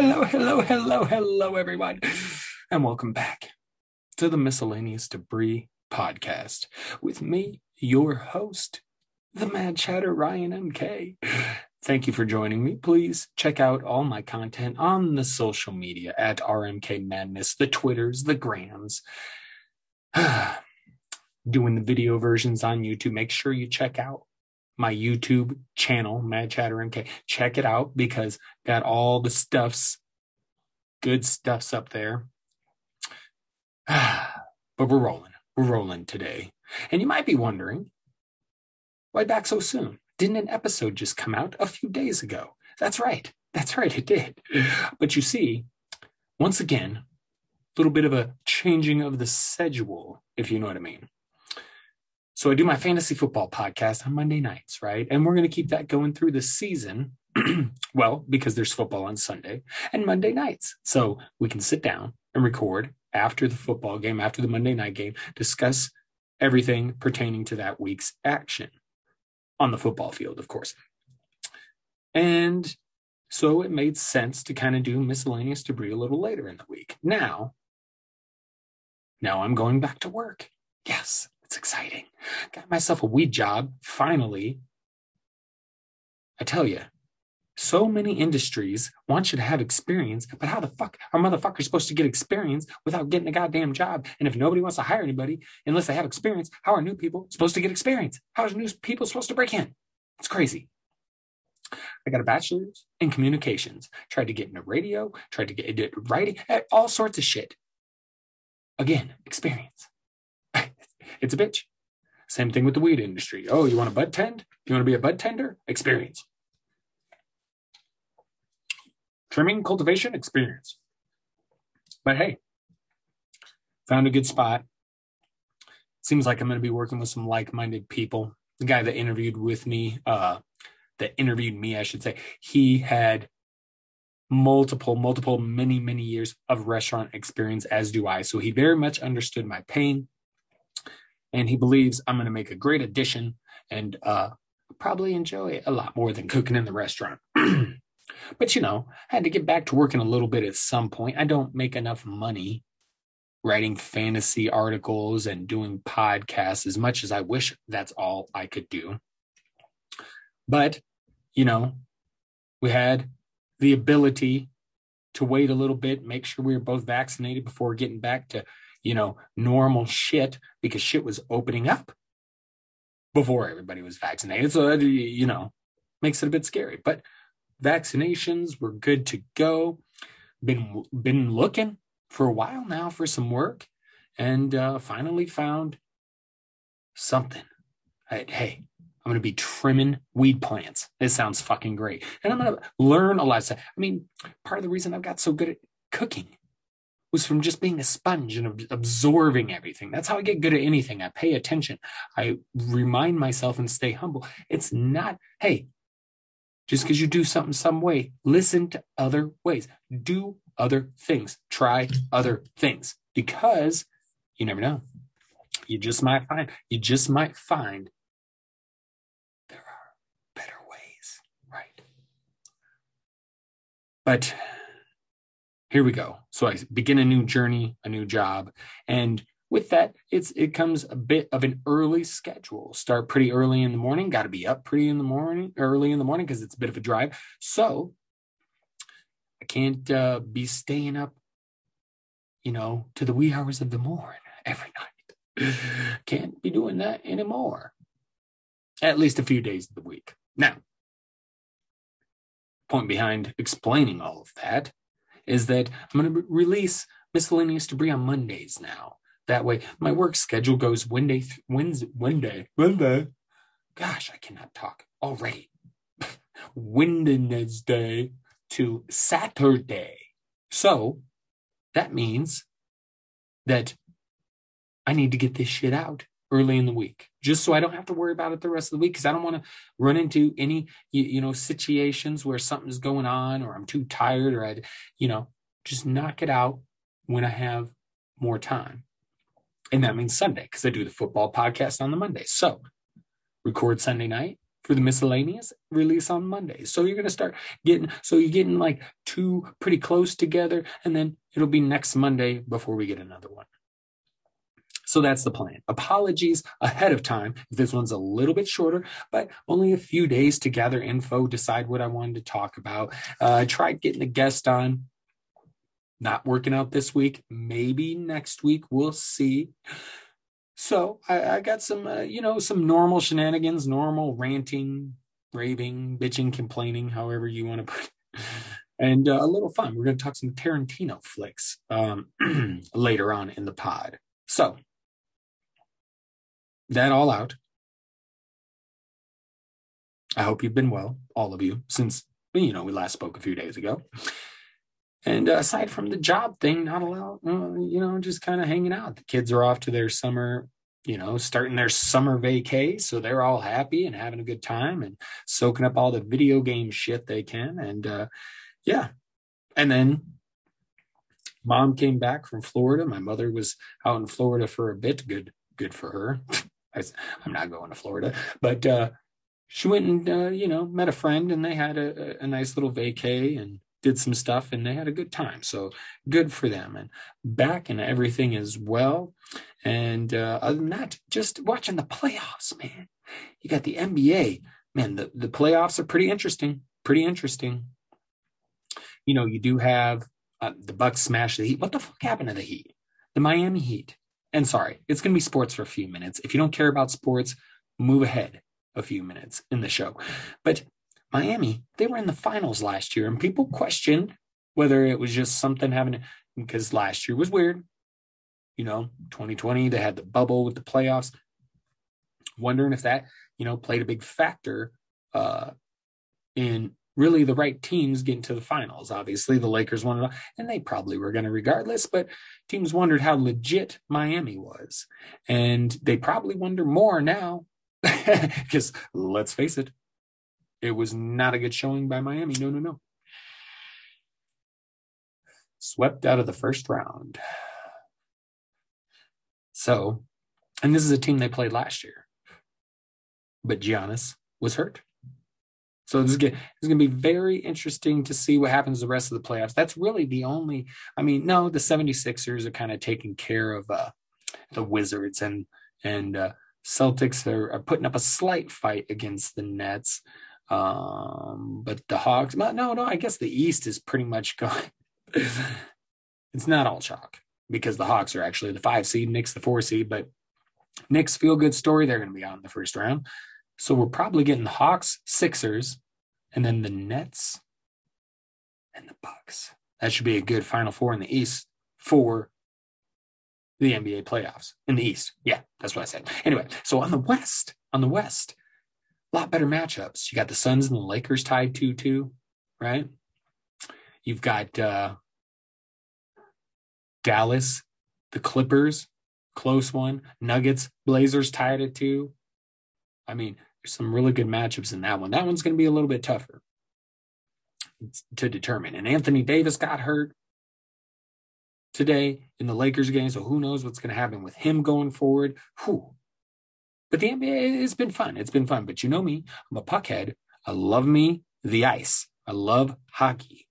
Hello, hello, hello, hello, everyone, and welcome back to the Miscellaneous Debris podcast with me, your host, the Mad Chatter Ryan MK. Thank you for joining me. Please check out all my content on the social media at RMK Madness, the Twitters, the Grams. Doing the video versions on YouTube. Make sure you check out my YouTube channel, Mad Chatter MK. Check it out because got all the stuffs, good stuffs up there. but we're rolling. We're rolling today. And you might be wondering, why back so soon? Didn't an episode just come out a few days ago? That's right. That's right, it did. But you see, once again, a little bit of a changing of the schedule, if you know what I mean. So I do my fantasy football podcast on Monday nights, right? And we're going to keep that going through the season. well, because there's football on Sunday and Monday nights. So we can sit down and record after the football game, after the Monday night game, discuss everything pertaining to that week's action on the football field, of course. And so it made sense to kind of do miscellaneous debris a little later in the week. Now, now I'm going back to work. Yes, it's exciting. Got myself a weed job, finally. I tell you, so many industries want you to have experience, but how the fuck are motherfuckers supposed to get experience without getting a goddamn job? And if nobody wants to hire anybody unless they have experience, how are new people supposed to get experience? How are new people supposed to break in? It's crazy. I got a bachelor's in communications, tried to get into radio, tried to get into writing, eh, all sorts of shit. Again, experience. It's a bitch. Same thing with the weed industry. Oh, you want a bud tend? You want to be a bud tender? Experience. Trimming, cultivation, experience. But hey, found a good spot. Seems like I'm going to be working with some like-minded people. The guy that interviewed with me, uh, that interviewed me, I should say, he had multiple, multiple, many, many years of restaurant experience, as do I. So he very much understood my pain and he believes I'm going to make a great addition and uh, probably enjoy it a lot more than cooking in the restaurant. but you know, I had to get back to working a little bit at some point. I don't make enough money writing fantasy articles and doing podcasts as much as I wish that's all I could do. But, you know, we had the ability to wait a little bit, make sure we were both vaccinated before getting back to you know, normal shit because shit was opening up before everybody was vaccinated. So, that, you know, makes it a bit scary. But vaccinations were good to go. Been been looking for a while now for some work, and uh, finally found something. I, hey, I'm to be trimming weed plants. This sounds fucking great, and I'm to learn a lot of stuff. I mean, part of the reason I've got so good at cooking was from just being a sponge and absorbing everything. That's how I get good at anything. I pay attention. I remind myself and stay humble. It's not, hey, just because you do something some way, listen to other ways. Do other things. Try other things because you never know. You just might find, you just might find there are better ways, right? But here we go. So I begin a new journey, a new job. And with that, it's it comes a bit of an early schedule. Start pretty early in the morning, got to be up pretty in the morning, early in the morning because it's a bit of a drive. So I can't uh, be staying up, you know, to the wee hours of the morning every night. can't be doing that anymore. At least a few days of the week. Now, point behind explaining all of that is that I'm going to release miscellaneous debris on Mondays now. That way, my work schedule goes Wednesday, Wednesday, Wednesday, Wednesday. Gosh, I cannot talk already. Wednesday to Saturday. So that means that I need to get this shit out early in the week, just so I don't have to worry about it the rest of the week. Because I don't want to run into any, you, you, know, situations where something's going on, or I'm too tired, or I, you know, just knock it out when I have more time. And that means Sunday because I do the football podcast on the Monday. So record Sunday night, for the miscellaneous release on Monday. So you're going to start getting, so you're getting like two pretty close together, and then it'll be next Monday before we get another one. So that's the plan. Apologies ahead of time if this one's a little bit shorter, but only a few days to gather info, decide what I wanted to talk about. Uh, I tried getting a guest on. Not working out this week. Maybe next week. We'll see. So I, I got some, uh, you know, some normal shenanigans, normal ranting, raving, bitching, complaining, however you want to put it. And uh, a little fun. We're going to talk some Tarantino flicks um, later on in the pod. So, that all out. I hope you've been well, all of you, since you know we last spoke a few days ago. And aside from the job thing, not allowed, uh, you know, just kind of hanging out. The kids are off to their summer, you know, starting their summer vacay. So they're all happy and having a good time and soaking up all the video game shit they can. And uh, yeah. And then mom came back from Florida. My mother was out in Florida for a bit. Good, good for her. I, am not going to Florida, but uh, she went and uh, you know met a friend and they had a, a nice little vacay and did some stuff and they had a good time. So good for them. And back and everything as well. And uh, other than that, just watching the playoffs, man. You got the NBA, man. The the playoffs are pretty interesting. Pretty interesting. You know, you do have uh, the Bucks smash the Heat. What the fuck happened to the Heat? The Miami Heat. And sorry, it's going to be sports for a few minutes. If you don't care about sports, move ahead a few minutes in the show. But Miami, they were in the finals last year, and people questioned whether it was just something happening because last year was weird. You know, 2020, they had the bubble with the playoffs. Wondering if that, you know, played a big factor uh, in really the right teams getting to the finals. Obviously, the Lakers wanted, and they probably were going to regardless, but teams wondered how legit Miami was. And they probably wonder more now because let's face it, it was not a good showing by Miami. No, no, no. Swept out of the first round. So, and this is a team they played last year, but Giannis was hurt. So this is, going to be very interesting to see what happens the rest of the playoffs. That's really the only, I mean, no, the 76ers are kind of taking care of uh, the Wizards and, and uh, Celtics are, are putting up a slight fight against the Nets. Um, but the Hawks, no, no, I guess the East is pretty much going. it's not all chalk because the Hawks are actually the five seed, Knicks the four seed, but Knicks feel good story. They're going to be out in the first round. So we're probably getting the Hawks, Sixers, and then the Nets and the Bucks. That should be a good final four in the East for the NBA playoffs in the East. Yeah, that's what I said. Anyway, so on the West, on the West, a lot better matchups. You got the Suns and the Lakers tied 2 2, right? You've got uh, Dallas, the Clippers, close one. Nuggets, Blazers tied at 2. I mean, there's some really good matchups in that one. That one's going to be a little bit tougher to determine. And Anthony Davis got hurt today in the Lakers game, so who knows what's going to happen with him going forward. Whew. But the NBA has been fun. It's been fun. But you know me, I'm a puckhead. I love me the ice. I love hockey.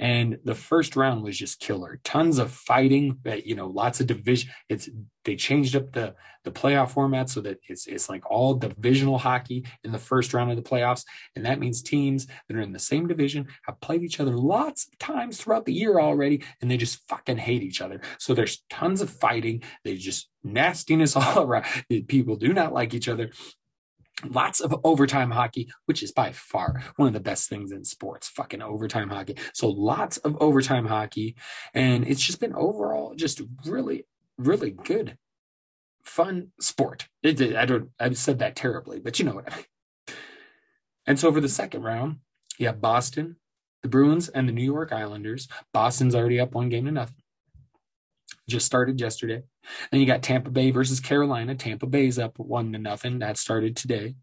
And the first round was just killer. Tons of fighting, you know, lots of division. It's they changed up the the playoff format so that it's it's like all divisional hockey in the first round of the playoffs, and that means teams that are in the same division have played each other lots of times throughout the year already, and they just fucking hate each other. So there's tons of fighting. They just nastiness all around. People do not like each other lots of overtime hockey, which is by far one of the best things in sports, fucking overtime hockey. So lots of overtime hockey. And it's just been overall just really, really good, fun sport. It, I don't, I've said that terribly, but you know what I mean. And so for the second round, you have Boston, the Bruins, and the New York Islanders. Boston's already up one game to nothing. Just started yesterday. Then you got Tampa Bay versus Carolina. Tampa Bay's up one to nothing. That started today.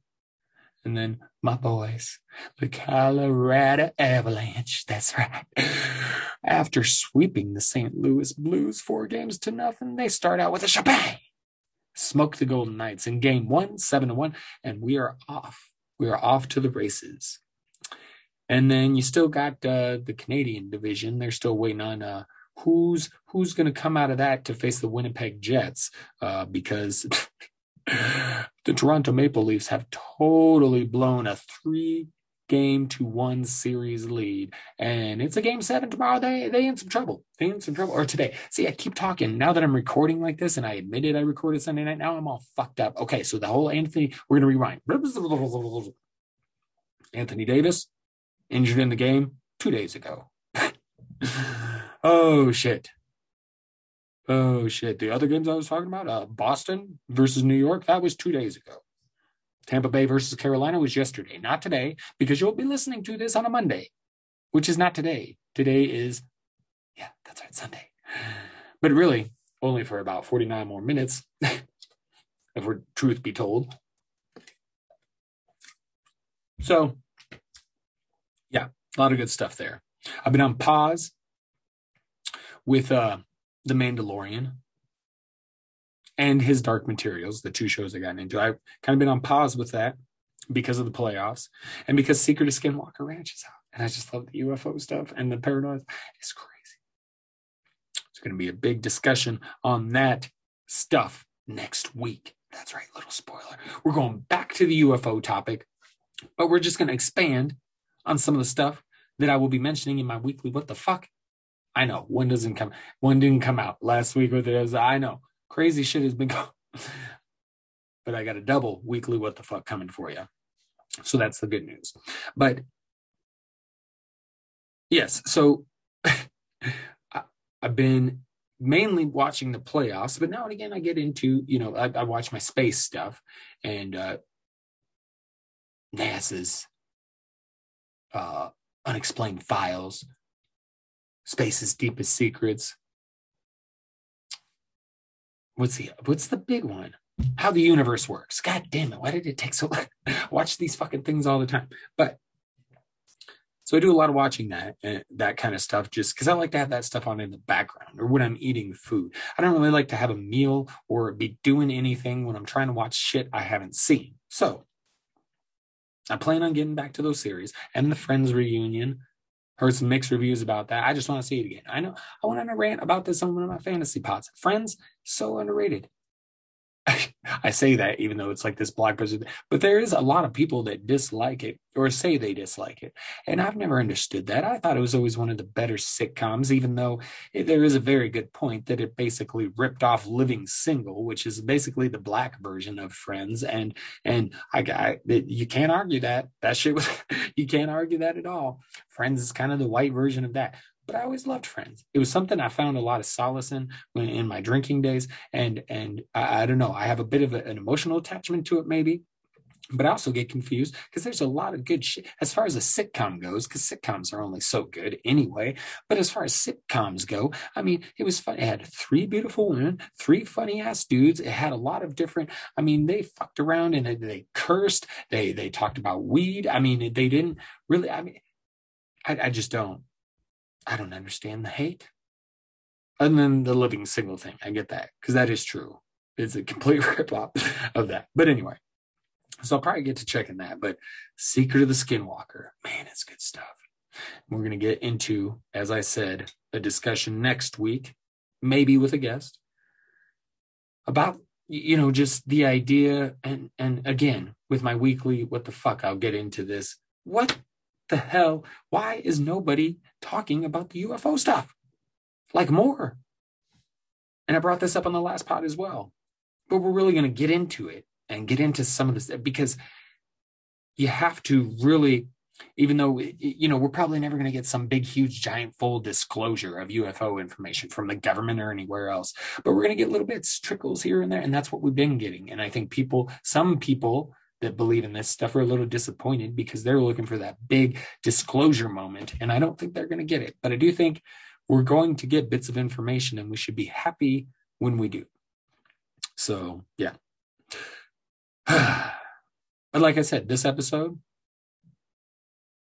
And then my boys, the Colorado Avalanche. That's right. After sweeping the St. Louis Blues four games to nothing, they start out with a champagne. smoke the Golden Knights in game one, seven to one, and we are off. We are off to the races. And then you still got uh, the Canadian division. They're still waiting on uh, who's who's going to come out of that to face the Winnipeg Jets uh, because the Toronto Maple Leafs have totally blown a three game to one series lead. And it's a game seven tomorrow. They they in some trouble. They in some trouble. Or today. See, I keep talking. Now that I'm recording like this, and I admitted I recorded Sunday night, now I'm all fucked up. Okay, so the whole Anthony, we're gonna rewind. Anthony Davis injured in the game two days ago. oh shit. Oh shit. The other games I was talking about, uh, Boston versus New York, that was two days ago. Tampa Bay versus Carolina was yesterday, not today, because you'll be listening to this on a Monday, which is not today. Today is, yeah, that's right, Sunday. But really, only for about 49 more minutes, if we're truth be told. So, yeah, a lot of good stuff there. I've been on pause with uh, The Mandalorian and his Dark Materials, the two shows I got into. I've kind of been on pause with that because of the playoffs and because Secret of Skinwalker Ranch is out. And I just love the UFO stuff and the paranoia. It's crazy. It's going to be a big discussion on that stuff next week. That's right, little spoiler. We're going back to the UFO topic, but we're just going to expand on some of the stuff that I will be mentioning in my weekly What the Fuck. I know one doesn't come, one didn't come out last week with it. I know crazy shit has been going. but I got a double weekly what the fuck coming for you. So that's the good news. But yes, so I've been mainly watching the playoffs, but now and again I get into, you know, I, I watch my space stuff and uh NASA's uh unexplained files, space's deepest secrets, what's the what's the big one? How the universe works. God damn it! Why did it take so long? Watch these fucking things all the time. But so I do a lot of watching that uh, that kind of stuff just because I like to have that stuff on in the background or when I'm eating food. I don't really like to have a meal or be doing anything when I'm trying to watch shit I haven't seen. So I plan on getting back to those series and the Friends reunion heard some mixed reviews about that. I just want to see it again. I know I went on a rant about this on one of my fantasy pods. Friends, so underrated. I say that even though it's like this blog post, but there is a lot of people that dislike it or say they dislike it. And I've never understood that. I thought it was always one of the better sitcoms, even though it, there is a very good point that it basically ripped off Living Single, which is basically the black version of Friends. And, and I you can't argue that. That shit was, you can't argue that at all. Friends is kind of the white version of that but I always loved Friends. It was something I found a lot of solace in when in my drinking days, and and I, I don't know, I have a bit of a, an emotional attachment to it, maybe. But I also get confused because there's a lot of good shit as far as a sitcom goes, because sitcoms are only so good anyway. But as far as sitcoms go, I mean, it was fun. It had three beautiful women, three funny ass dudes. It had a lot of different. I mean, they fucked around and they cursed. They they talked about weed. I mean, they didn't really. I mean, I, I just don't. I don't understand the hate. Other than the living single thing, I get that because that is true. It's a complete rip off of that. But anyway, so I'll probably get to checking that. But Secret of the Skinwalker, man, it's good stuff. We're going to get into, as I said, a discussion next week, maybe with a guest, about you know just the idea and and again with my weekly what the fuck I'll get into this. What the hell? Why is nobody talking about the UFO stuff? Like more. And I brought this up on the last pod as well. But we're really going to get into it and get into some of this because you have to really, even though, you know, we're probably never going to get some big, huge, giant, full disclosure of UFO information from the government or anywhere else, but we're going to get little bits, trickles here and there. And that's what we've been getting. And I think people, some people, that believe in this stuff are a little disappointed because they're looking for that big disclosure moment. And I don't think they're going to get it. But I do think we're going to get bits of information and we should be happy when we do. So, yeah. but like I said, this episode,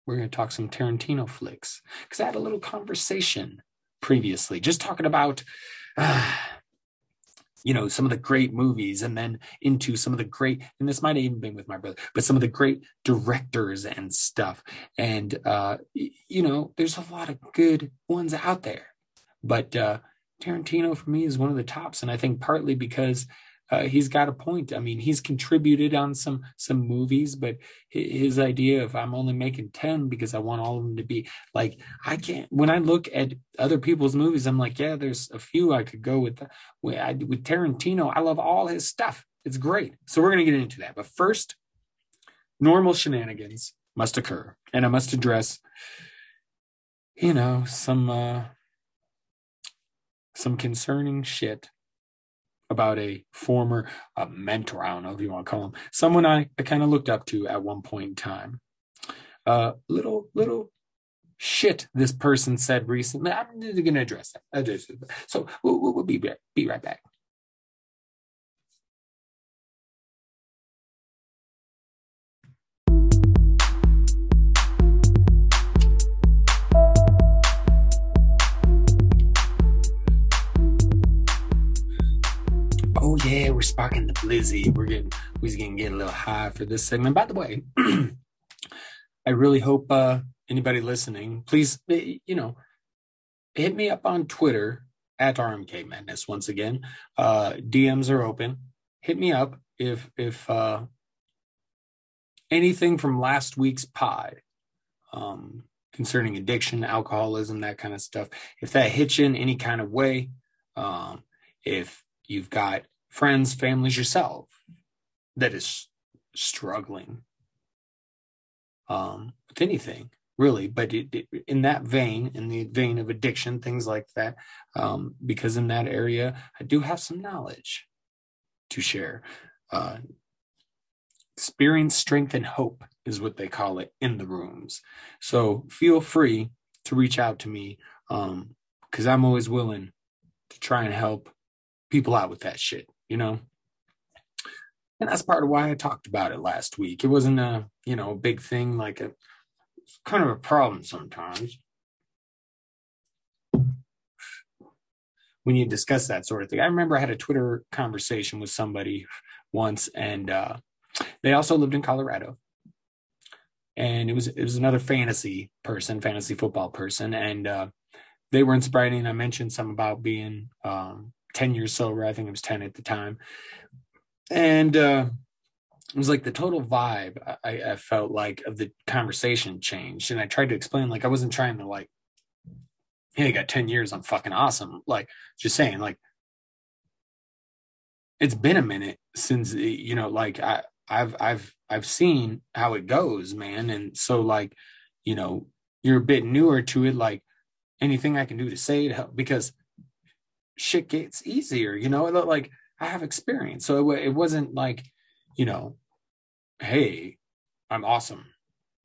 we're going to talk some Tarantino flicks because I had a little conversation previously just talking about. Uh, you know some of the great movies and then into some of the great and this might have even been with my brother but some of the great directors and stuff. And uh you know there's a lot of good ones out there. But uh tarantino for me is one of the tops. And i think partly because uh, he's got a point. I mean, he's contributed on some some movies, but his idea of I'm only making ten because I want all of them to be like I can't. When I look at other people's movies, I'm like, yeah, there's a few I could go with. With, with Tarantino, I love all his stuff. It's great. So we're gonna get into that, but first, normal shenanigans must occur, and I must address, you know, some uh some concerning shit about a former uh, mentor. I don't know if you want to call him someone I, I kind of looked up to at one point in time. Uh, little little shit this person said recently. I'm going to address that. So we'll, we'll be be right back. Yeah, we're sparking the blizzy. We're getting we're gonna get a little high for this segment. By the way, I really hope uh, anybody listening, please, eh, you know, hit me up on Twitter at RMK Madness. Once again, uh, DMs are open. Hit me up if if uh, anything from last week's pod um, concerning addiction, alcoholism, that kind of stuff. If that hits you in any kind of way, um, if you've got friends, families, yourself that is struggling um, with anything really. But it, it, in that vein in the vein of addiction things like that um, because in that area i do have some knowledge to share. Uh, experience strength and hope is what they call it in the rooms. So feel free to reach out to me because um, i'm always willing to try and help people out with that shit you know? And that's part of why I talked about it last week. It wasn't a, you know, big thing, like a kind of a problem sometimes when you discuss that sort of thing. I remember I had a Twitter conversation with somebody once, and uh, they also lived in Colorado. And it was it was another fantasy person, fantasy football person, and uh, they were in sobriety. And I mentioned some about being um, 10 years sober. I think it was 10 at the time. And uh, it was like the total vibe I, I felt like of the conversation changed. And I tried to explain, like, I wasn't trying to, like, hey, I got 10 years. I'm fucking awesome. Like, just saying, like, it's been a minute since, you know, like, I, I've, I've, I've seen how it goes, man. And so, like, you know, you're a bit newer to it. Like, anything I can do to say to help because shit gets easier, you know, like I have experience. So it, it wasn't like, you know, hey, I'm awesome.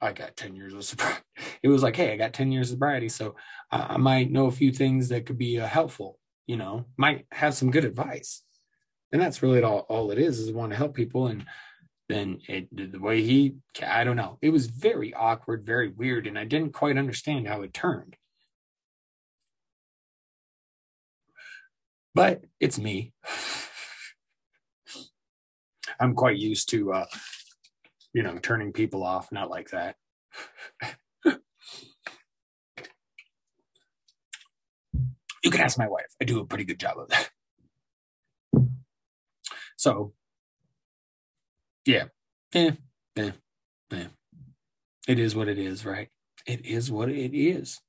I got 10 years of sobriety. It was like, hey, I got 10 years of sobriety. So I, I might know a few things that could be uh, helpful, you know, might have some good advice. And that's really all, all it is, is want to help people. And then it, the way he, I don't know, it was very awkward, very weird. And I didn't quite understand how it turned. But it's me. I'm quite used to, uh, you know, turning people off, not like that. you can ask my wife. I do a pretty good job of that. So, yeah, yeah, yeah, yeah. It is what it is, right? It is what it is.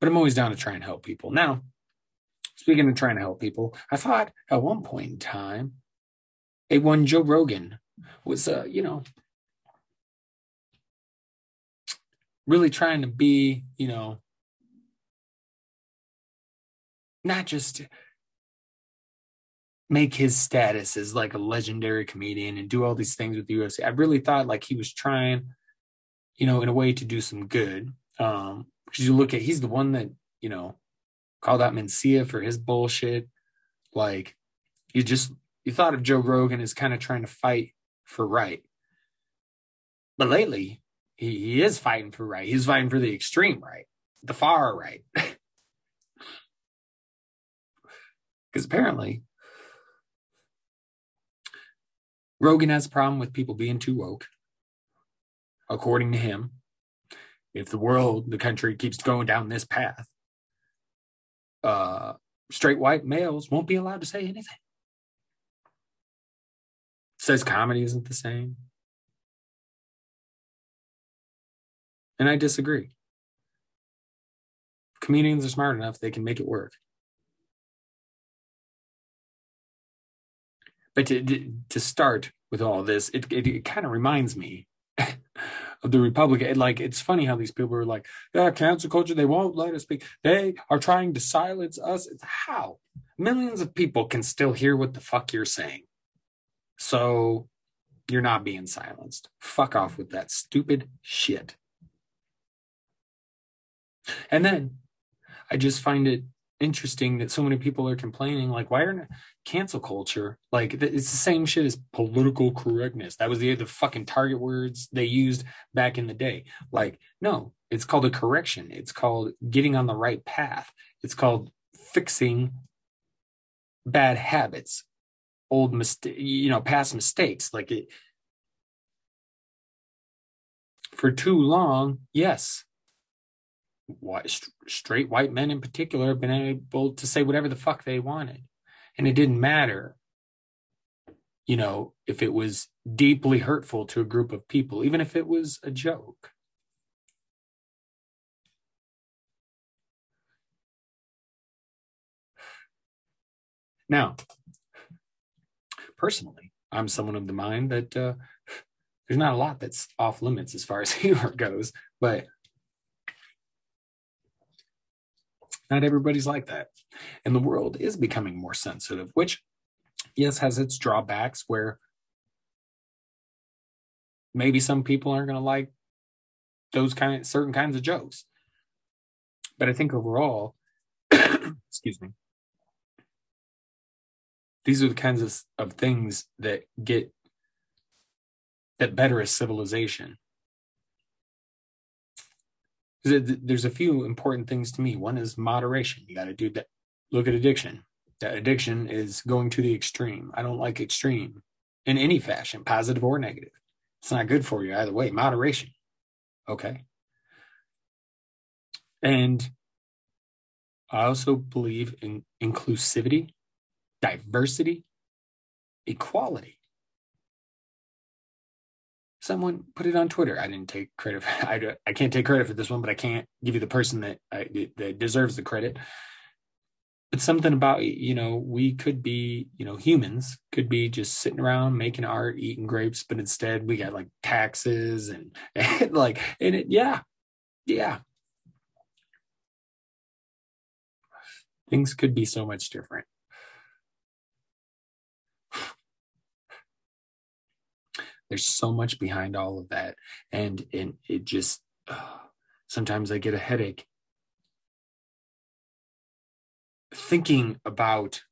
But I'm always down to try and help people. Now, speaking of trying to help people, I thought at one point in time, a one Joe Rogan was, uh, you know, really trying to be, you know, not just make his status as like a legendary comedian and do all these things with the UFC. I really thought like he was trying, you know, in a way to do some good. Um, because you look at he's the one that, you know, called out Mencia for his bullshit. Like you just you thought of Joe Rogan as kind of trying to fight for right. But lately, he, he is fighting for right. He's fighting for the extreme right, the far right. Because apparently, Rogan has a problem with people being too woke. According to him, if the world, the country keeps going down this path, uh, straight white males won't be allowed to say anything. Says comedy isn't the same. And I disagree. Comedians are smart enough, they can make it work. But to, to start with all this, it, it, it kind of reminds me of the Republican. Like, it's funny how these people are like, yeah, cancel culture, they won't let us speak. They are trying to silence us. It's how? Millions of people can still hear what the fuck you're saying. So you're not being silenced. Fuck off with that stupid shit. And then I just find it interesting that so many people are complaining like why aren't cancel culture like it's the same shit as political correctness. That was the the fucking target words they used back in the day. Like no it's called a correction. It's called getting on the right path. It's called fixing bad habits old mistake you know past mistakes. Like it for too long yes white, straight white men in particular have been able to say whatever the fuck they wanted. And it didn't matter, you know, if it was deeply hurtful to a group of people, even if it was a joke. Now, personally, I'm someone of the mind that uh, there's not a lot that's off limits as far as humor goes, but Not everybody's like that. And the world is becoming more sensitive, which, yes, has its drawbacks where maybe some people aren't going to like those kind of certain kinds of jokes. But I think overall, excuse me, these are the kinds of, of things that get that better a civilization there's a few important things to me. One is moderation. You got to do that. Look at addiction. That addiction is going to the extreme. I don't like extreme in any fashion, positive or negative. It's not good for you either way. Moderation. Okay. And I also believe in inclusivity, diversity, equality someone put it on Twitter. I didn't take credit. For, I I can't take credit for this one, but I can't give you the person that I, that deserves the credit. But something about you know we could be you know humans could be just sitting around making art, eating grapes, but instead we got like taxes and, and like and it yeah yeah things could be so much different. There's so much behind all of that. And and it just uh, sometimes i get a headache thinking about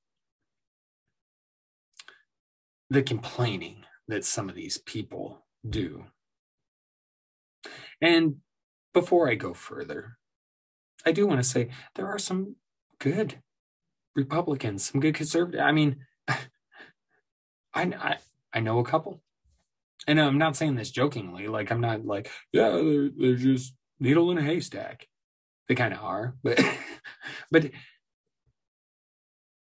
the complaining that some of these people do. And before i go further i do want to say there are some good republicans some good conservative i mean I, I i know a couple and I'm not saying this jokingly. Like I'm not like, yeah, they're, they're just needle in a haystack. They kind of are, but but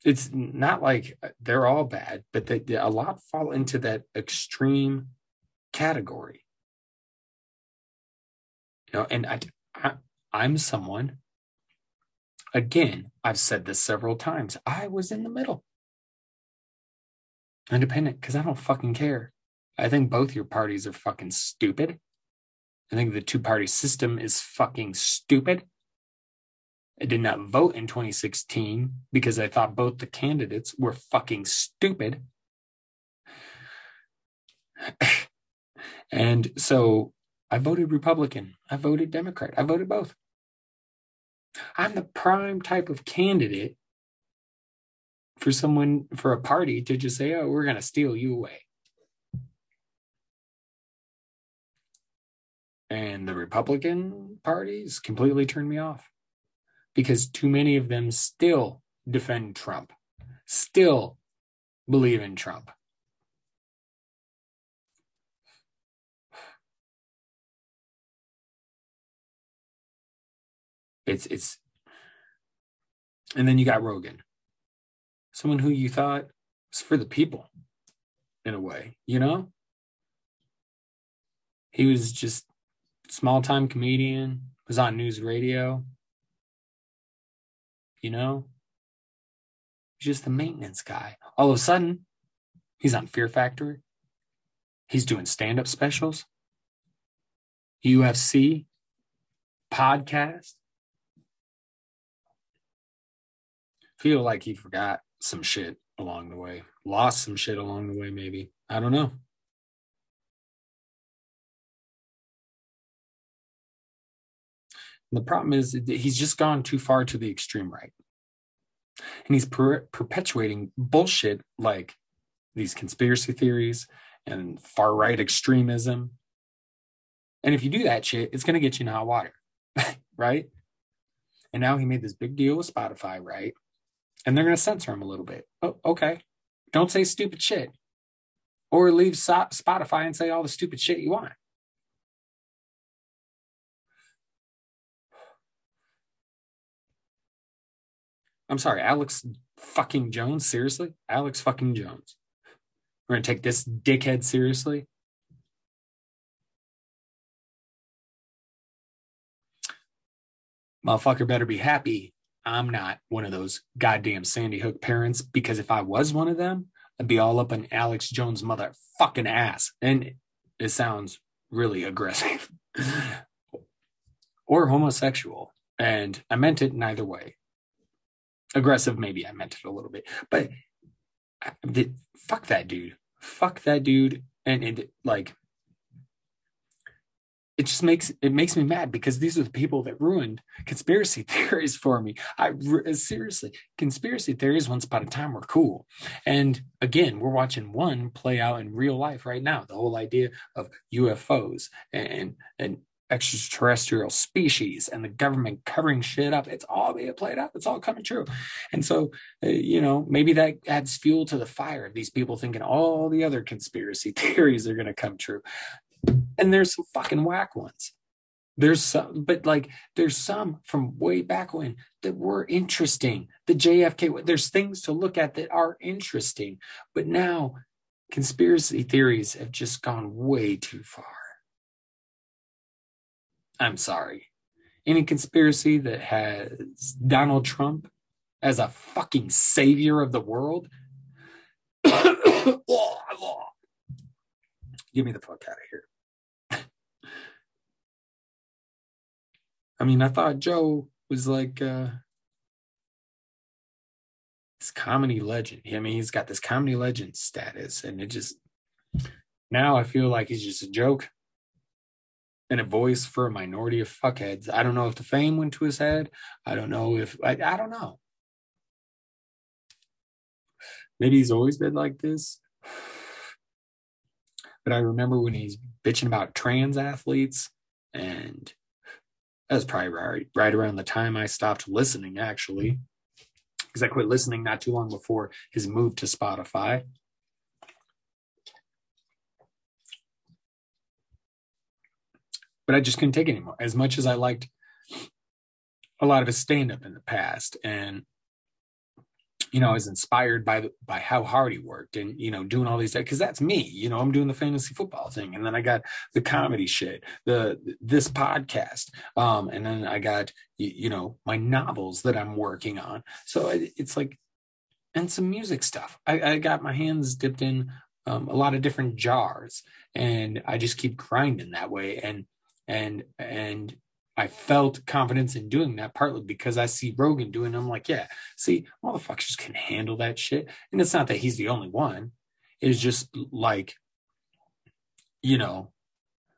it's not like they're all bad, but they, a lot fall into that extreme category. You know, and I, I I'm someone. Again, I've said this several times. I was in the middle, independent, because I don't fucking care. I think both your parties are fucking stupid. I think the two party system is fucking stupid. I did not vote in 2016 because I thought both the candidates were fucking stupid. and so I voted Republican. I voted Democrat. I voted both. I'm the prime type of candidate for someone, for a party to just say, oh, we're going to steal you away. And the Republican parties completely turned me off because too many of them still defend Trump, still believe in Trump. It's it's and then you got Rogan. Someone who you thought was for the people in a way, you know? He was just small time comedian, was on news radio. You know? just the maintenance guy. All of a sudden, he's on Fear Factor. He's doing stand up specials, UFC, podcast. Feel like he forgot some shit along the way, lost some shit along the way, maybe. I don't know. And the problem is he's just gone too far to the extreme right and he's per- perpetuating bullshit like these conspiracy theories and far right extremism. And if you do that shit, it's going to get you in hot water, right? And now he made this big deal with Spotify, right? And they're going to censor him a little bit. Oh, okay. Don't say stupid shit. Or leave Spotify and say all the stupid shit you want. I'm sorry, Alex fucking Jones. Seriously, Alex fucking Jones. We're gonna take this dickhead seriously. Motherfucker better be happy. I'm not one of those goddamn Sandy Hook parents because if I was one of them, I'd be all up on Alex Jones' motherfucking ass. And it sounds really aggressive or homosexual. And I meant it neither way aggressive maybe i meant it a little bit but the, fuck that dude. Fuck that dude. And it like it just makes it makes me mad because these are the people that ruined conspiracy theories for me. I seriously conspiracy theories once upon a time were cool. And again we're watching one play out in real life right now the whole idea of ufos and and extraterrestrial species and the government covering shit up. It's all being played out. It's all coming true. And so, uh, you know, maybe that adds fuel to the fire of these people thinking all the other conspiracy theories are going to come true. And there's some fucking whack ones. There's some, but like there's some from way back when that were interesting. The JFK, there's things to look at that are interesting. But now conspiracy theories have just gone way too far. I'm sorry. Any conspiracy that has Donald Trump as a fucking savior of the world, get me the fuck out of here. I mean, I thought Joe was like uh this comedy legend. I mean, he's got this comedy legend status, and it just now I feel like he's just a joke and a voice for a minority of fuckheads. I don't know if the fame went to his head. I don't know if I, I don't know. Maybe he's always been like this. But I remember when he's bitching about trans athletes, and that was probably right, right around the time I stopped listening, actually, because I quit listening not too long before his move to Spotify. But I just couldn't take it anymore. As much as I liked a lot of his stand up in the past, and you know, I was inspired by the, by how hard he worked, and you know, doing all these things, because that's me. You know, I'm doing the fantasy football thing, and then I got the comedy shit, the this podcast, um, and then I got you, you know my novels that I'm working on. So it, it's like, and some music stuff. I, I got my hands dipped in um, a lot of different jars, and I just keep grinding that way, and and and I felt confidence in doing that partly because I see Rogan doing. It. I'm like, yeah, see, motherfuckers can handle that shit, and it's not that he's the only one. It's just like, you know,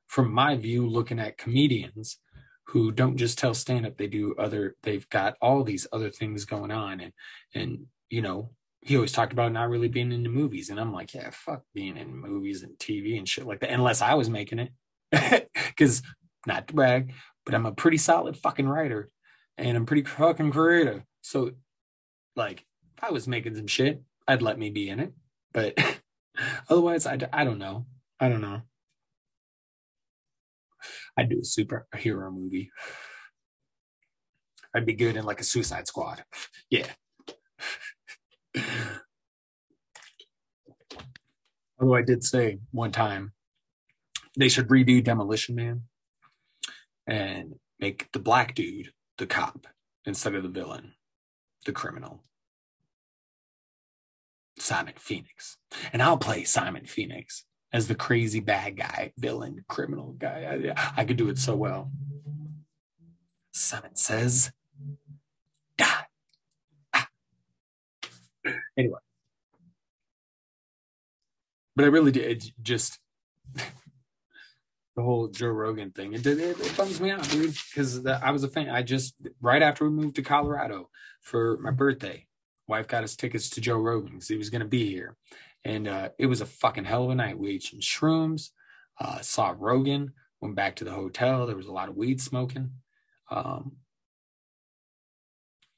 from my view, looking at comedians who don't just tell stand up, they do other. They've got all these other things going on, and and you know, he always talked about not really being into movies, and I'm like, yeah, fuck being in movies and TV and shit like that, unless I was making it. Because not to brag, but I'm a pretty solid fucking writer and I'm pretty fucking creative. So, like, if I was making some shit, I'd let me be in it. But otherwise, I, I don't know. I don't know. I'd do a superhero movie. I'd be good in like a Suicide Squad. Yeah. Although I did say one time they should redo Demolition Man and make the black dude the cop instead of the villain, the criminal. Simon Phoenix. And I'll play Simon Phoenix as the crazy bad guy, villain, criminal guy. I, I could do it so well. Simon says, die. Ah. Anyway. But I really did just the whole Joe Rogan thing. It, it, it bums me out, dude, because I was a fan. I just, right after we moved to Colorado for my birthday, wife got us tickets to Joe Rogan because he was going to be here. And uh, it was a fucking hell of a night. We ate some shrooms, uh, saw Rogan, went back to the hotel. There was a lot of weed smoking. Um,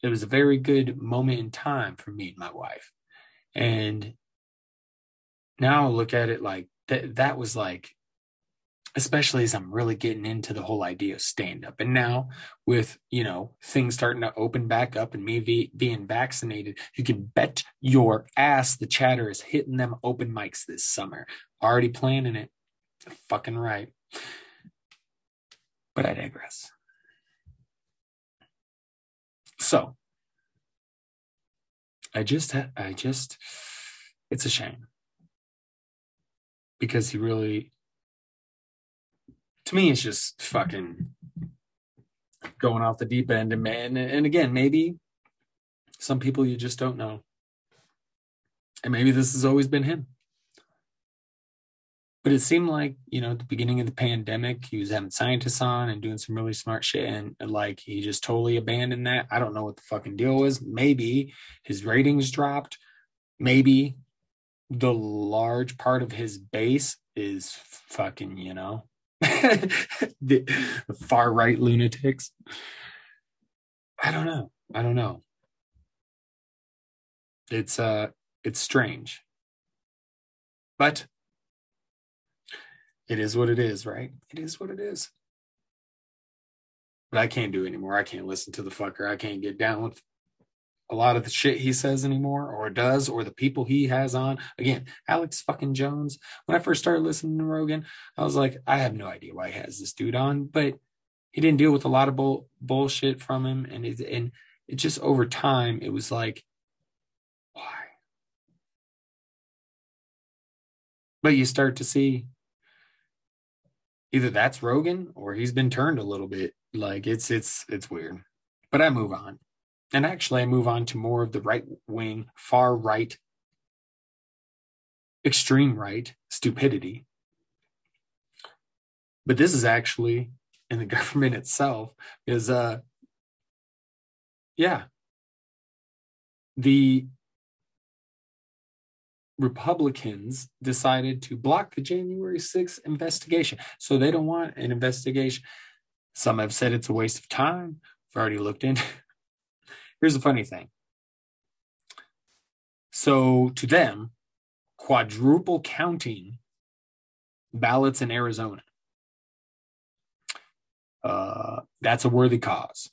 it was a very good moment in time for me and my wife. And now I look at it like that, that was like especially as I'm really getting into the whole idea of stand up. And now with, you know, things starting to open back up and me be, being vaccinated, you can bet your ass the chatter is hitting them open mics this summer. Already planning it. Fucking right. But I digress. So I just, I just, it's a shame because he really to me, it's just fucking going off the deep end. And man, and again, maybe some people you just don't know. And maybe this has always been him. But it seemed like, you know, at the beginning of the pandemic, he was having scientists on and doing some really smart shit. And like, he just totally abandoned that. I don't know what the fucking deal was. Maybe his ratings dropped. Maybe the large part of his base is fucking, you know, the, far right lunatics. I don't know. I don't know. It's uh it's strange. But it is what it is, right? It is what it is. But I can't do anymore. I can't listen to the fucker. I can't get down with a lot of the shit he says anymore or does or the people he has on. Again, Alex fucking Jones. When I first started listening to Rogan, I was like, I have no idea why he has this dude on, but he didn't deal with a lot of bull- bullshit from him. And it, and it just over time, it was like, why? But you start to see either that's Rogan or he's been turned a little bit. Like it's, it's, it's weird, but I move on. And actually, I move on to more of the right wing, far right, extreme right stupidity. But this is actually in the government itself is uh yeah the Republicans decided to block the January 6th investigation. So they don't want an investigation. Some have said it's a waste of time. I've already looked into Here's the funny thing. So to them, quadruple counting ballots in Arizona. Uh, that's a worthy cause.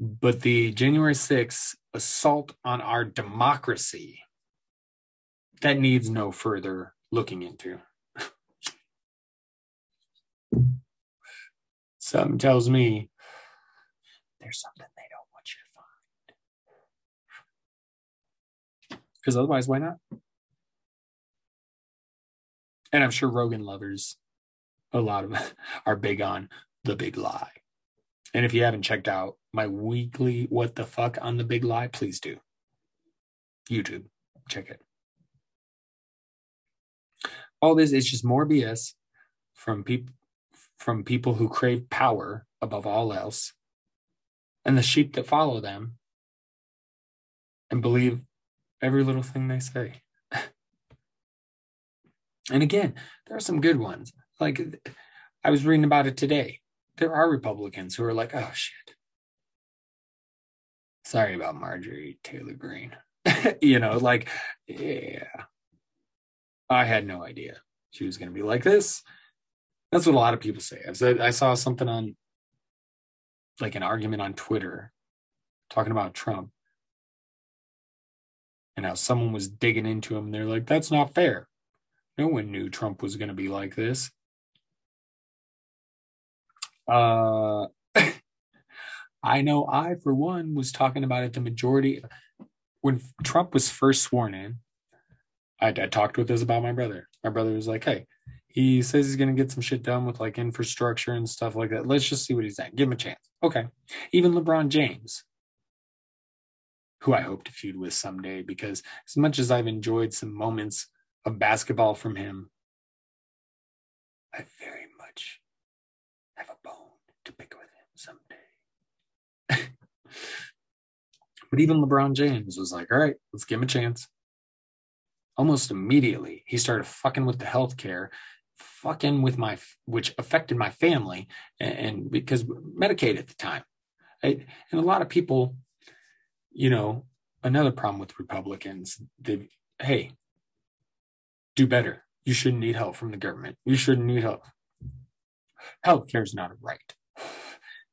But the January 6th assault on our democracy, that needs no further looking into. Something tells me there's something they don't want you to find. Because otherwise, why not? And I'm sure Rogan lovers, a lot of them are big on the big lie. And if you haven't checked out my weekly What the Fuck on the Big Lie, please do. YouTube, check it. All this is just more BS from people from people who crave power above all else and the sheep that follow them and believe every little thing they say. and again, there are some good ones. Like I was reading about it today. There are Republicans who are like, oh shit. sorry about Marjorie Taylor Greene. you know, like, yeah, I had no idea she was going to be like this. That's what a lot of people say. I said I saw something on, like, an argument on Twitter, talking about Trump, and how someone was digging into him. They're like, "That's not fair." No one knew Trump was going to be like this. Uh, I know I, for one, was talking about it the majority when Trump was first sworn in. I, I talked with this about my brother. My brother was like, "Hey, he says he's going to get some shit done with like infrastructure and stuff like that. Let's just see what he's at. Give him a chance." Okay. Even LeBron James, who I hope to feud with someday, because as much as I've enjoyed some moments of basketball from him, I very much have a bone to pick with him someday. but even LeBron James was like, all right, let's give him a chance. Almost immediately, he started fucking with the healthcare, fucking with my, which affected my family, and, and because Medicaid at the time. I, and a lot of people, you know, another problem with Republicans, they, hey, do better. You shouldn't need help from the government. You shouldn't need help. Healthcare is not a right.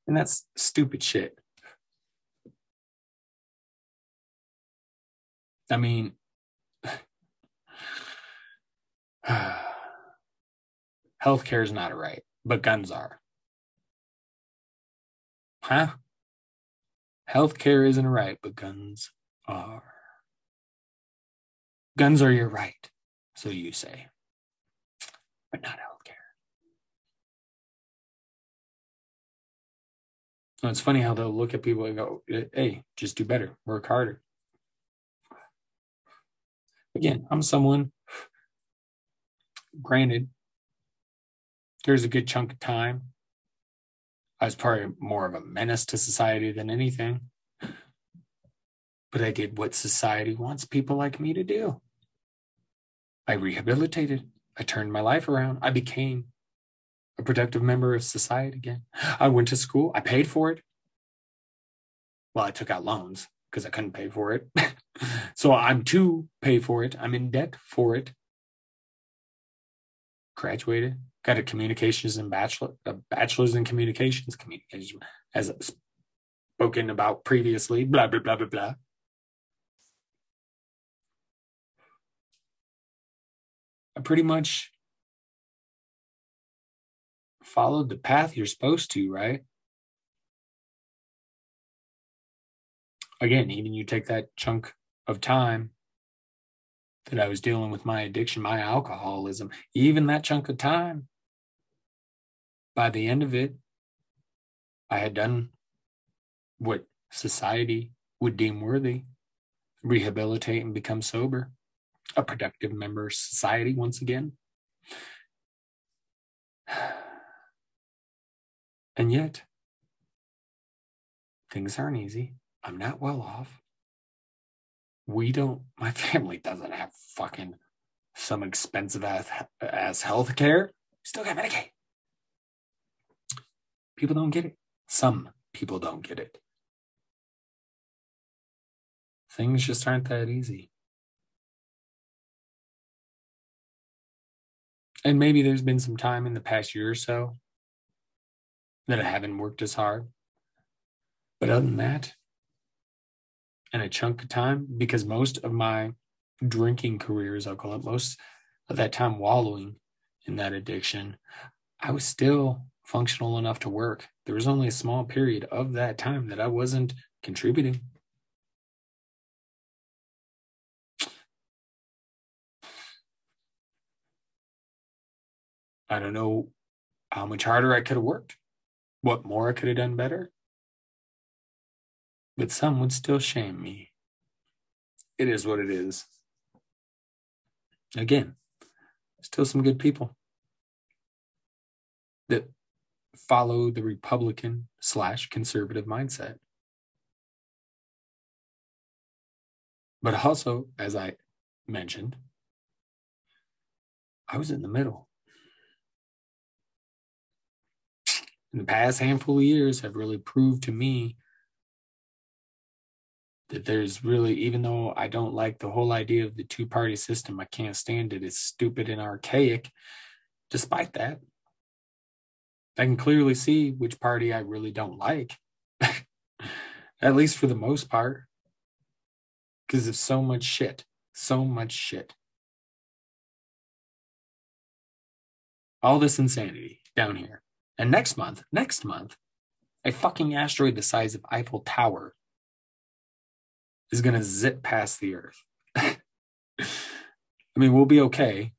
And that's stupid shit. I mean, healthcare is not a right, but guns are. Huh? Healthcare isn't a right, but guns are. Guns are your right, so you say, but not healthcare. So it's funny how they'll look at people and go, hey, just do better, work harder. Again, I'm someone, granted, there's a good chunk of time. I was probably more of a menace to society than anything. But I did what society wants people like me to do. I rehabilitated. I turned my life around. I became a productive member of society again. I went to school. I paid for it. Well, I took out loans because I couldn't pay for it. so I'm to pay for it. I'm in debt for it. Graduated, got a communications and bachelor, a bachelor's in communications, communication, as spoken about previously. Blah blah blah blah blah. I pretty much followed the path you're supposed to, right? Again, even you take that chunk of time that I was dealing with my addiction, my alcoholism, even that chunk of time, by the end of it, I had done what society would deem worthy rehabilitate and become sober, a productive member of society once again. And yet, things aren't easy. I'm not well off. We don't, my family doesn't have fucking some expensive ass, ass health care. Still got Medicaid. People don't get it. Some people don't get it. Things just aren't that easy. And maybe there's been some time in the past year or so that I haven't worked as hard. But other than that, and a chunk of time, because most of my drinking careers, I'll call it, most of that time wallowing in that addiction, I was still functional enough to work. There was only a small period of that time that I wasn't contributing. I don't know how much harder I could have worked what more I could have done better. But some would still shame me. It is what it is. Again, still some good people that follow the Republican slash conservative mindset. But also, as I mentioned, I was in the middle. in the past handful of years have really proved to me that there's really, even though I don't like the whole idea of the two party system, I can't stand it. It's stupid and archaic. Despite that, I can clearly see which party I really don't like, at least for the most part, because of so much shit, so much shit. All this insanity down here. And next month, next month, a fucking asteroid the size of Eiffel Tower is going to zip past the Earth. I mean, we'll be okay.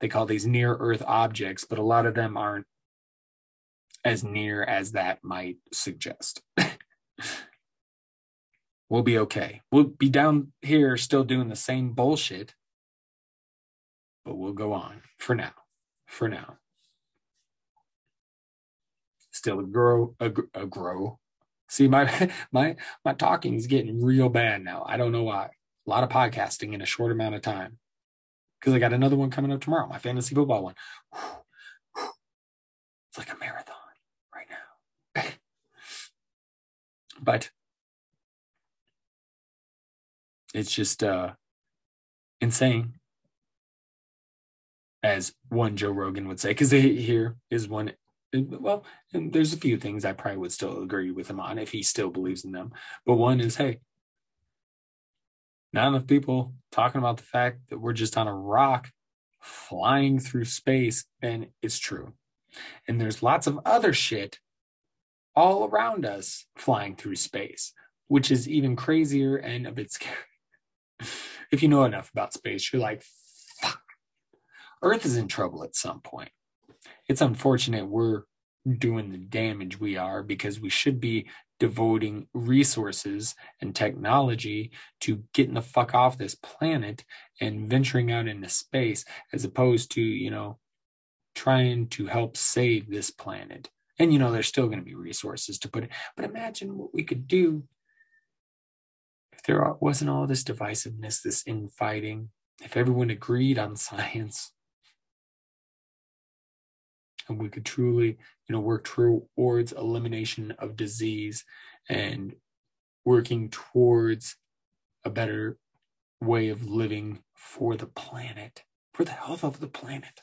They call these near Earth objects, but a lot of them aren't as near as that might suggest. we'll be okay. We'll be down here still doing the same bullshit, but we'll go on for now. For now. Still a grow, a, a grow, See, my my my talking is getting real bad now. I don't know why. A lot of podcasting in a short amount of time. Because I got another one coming up tomorrow, my fantasy football one. It's like a marathon right now. But it's just uh insane as one Joe Rogan would say, because here is one well, there's a few things I probably would still agree with him on if he still believes in them. But one is, hey, not enough people talking about the fact that we're just on a rock flying through space, and it's true. And there's lots of other shit all around us flying through space, which is even crazier and a bit scary. if you know enough about space, you're like, fuck, Earth is in trouble at some point it's unfortunate we're doing the damage we are because we should be devoting resources and technology to getting the fuck off this planet and venturing out into space as opposed to, you know, trying to help save this planet. And, you know, there's still going to be resources to put it. But imagine what we could do if there wasn't all this divisiveness, this infighting, if everyone agreed on science and we could truly, you know, work towards elimination of disease and working towards a better way of living for the planet, for the health of the planet.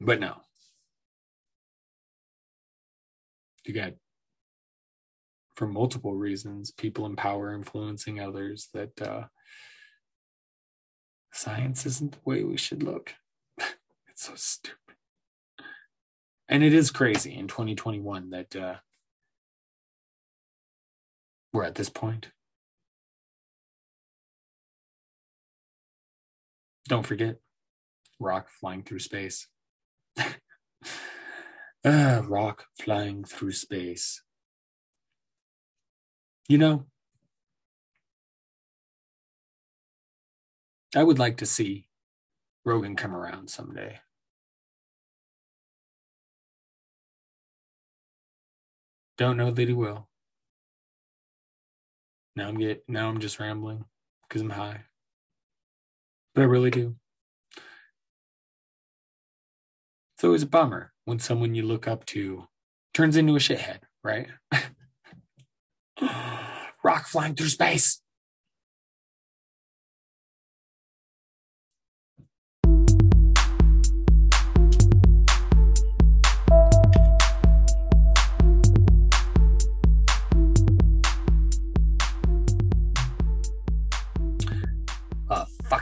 But no. You got, for multiple reasons, people in power influencing others that uh, science isn't the way we should look. It's so stupid. And it is crazy in 2021 that uh, we're at this point. Don't forget, rock flying through space. ah, rock flying through space. You know, I would like to see Rogan come around someday. Don't know that he will. Now I'm get now I'm just rambling because I'm high. But I really do. It's always a bummer when someone you look up to turns into a shithead, right? Rock flying through space.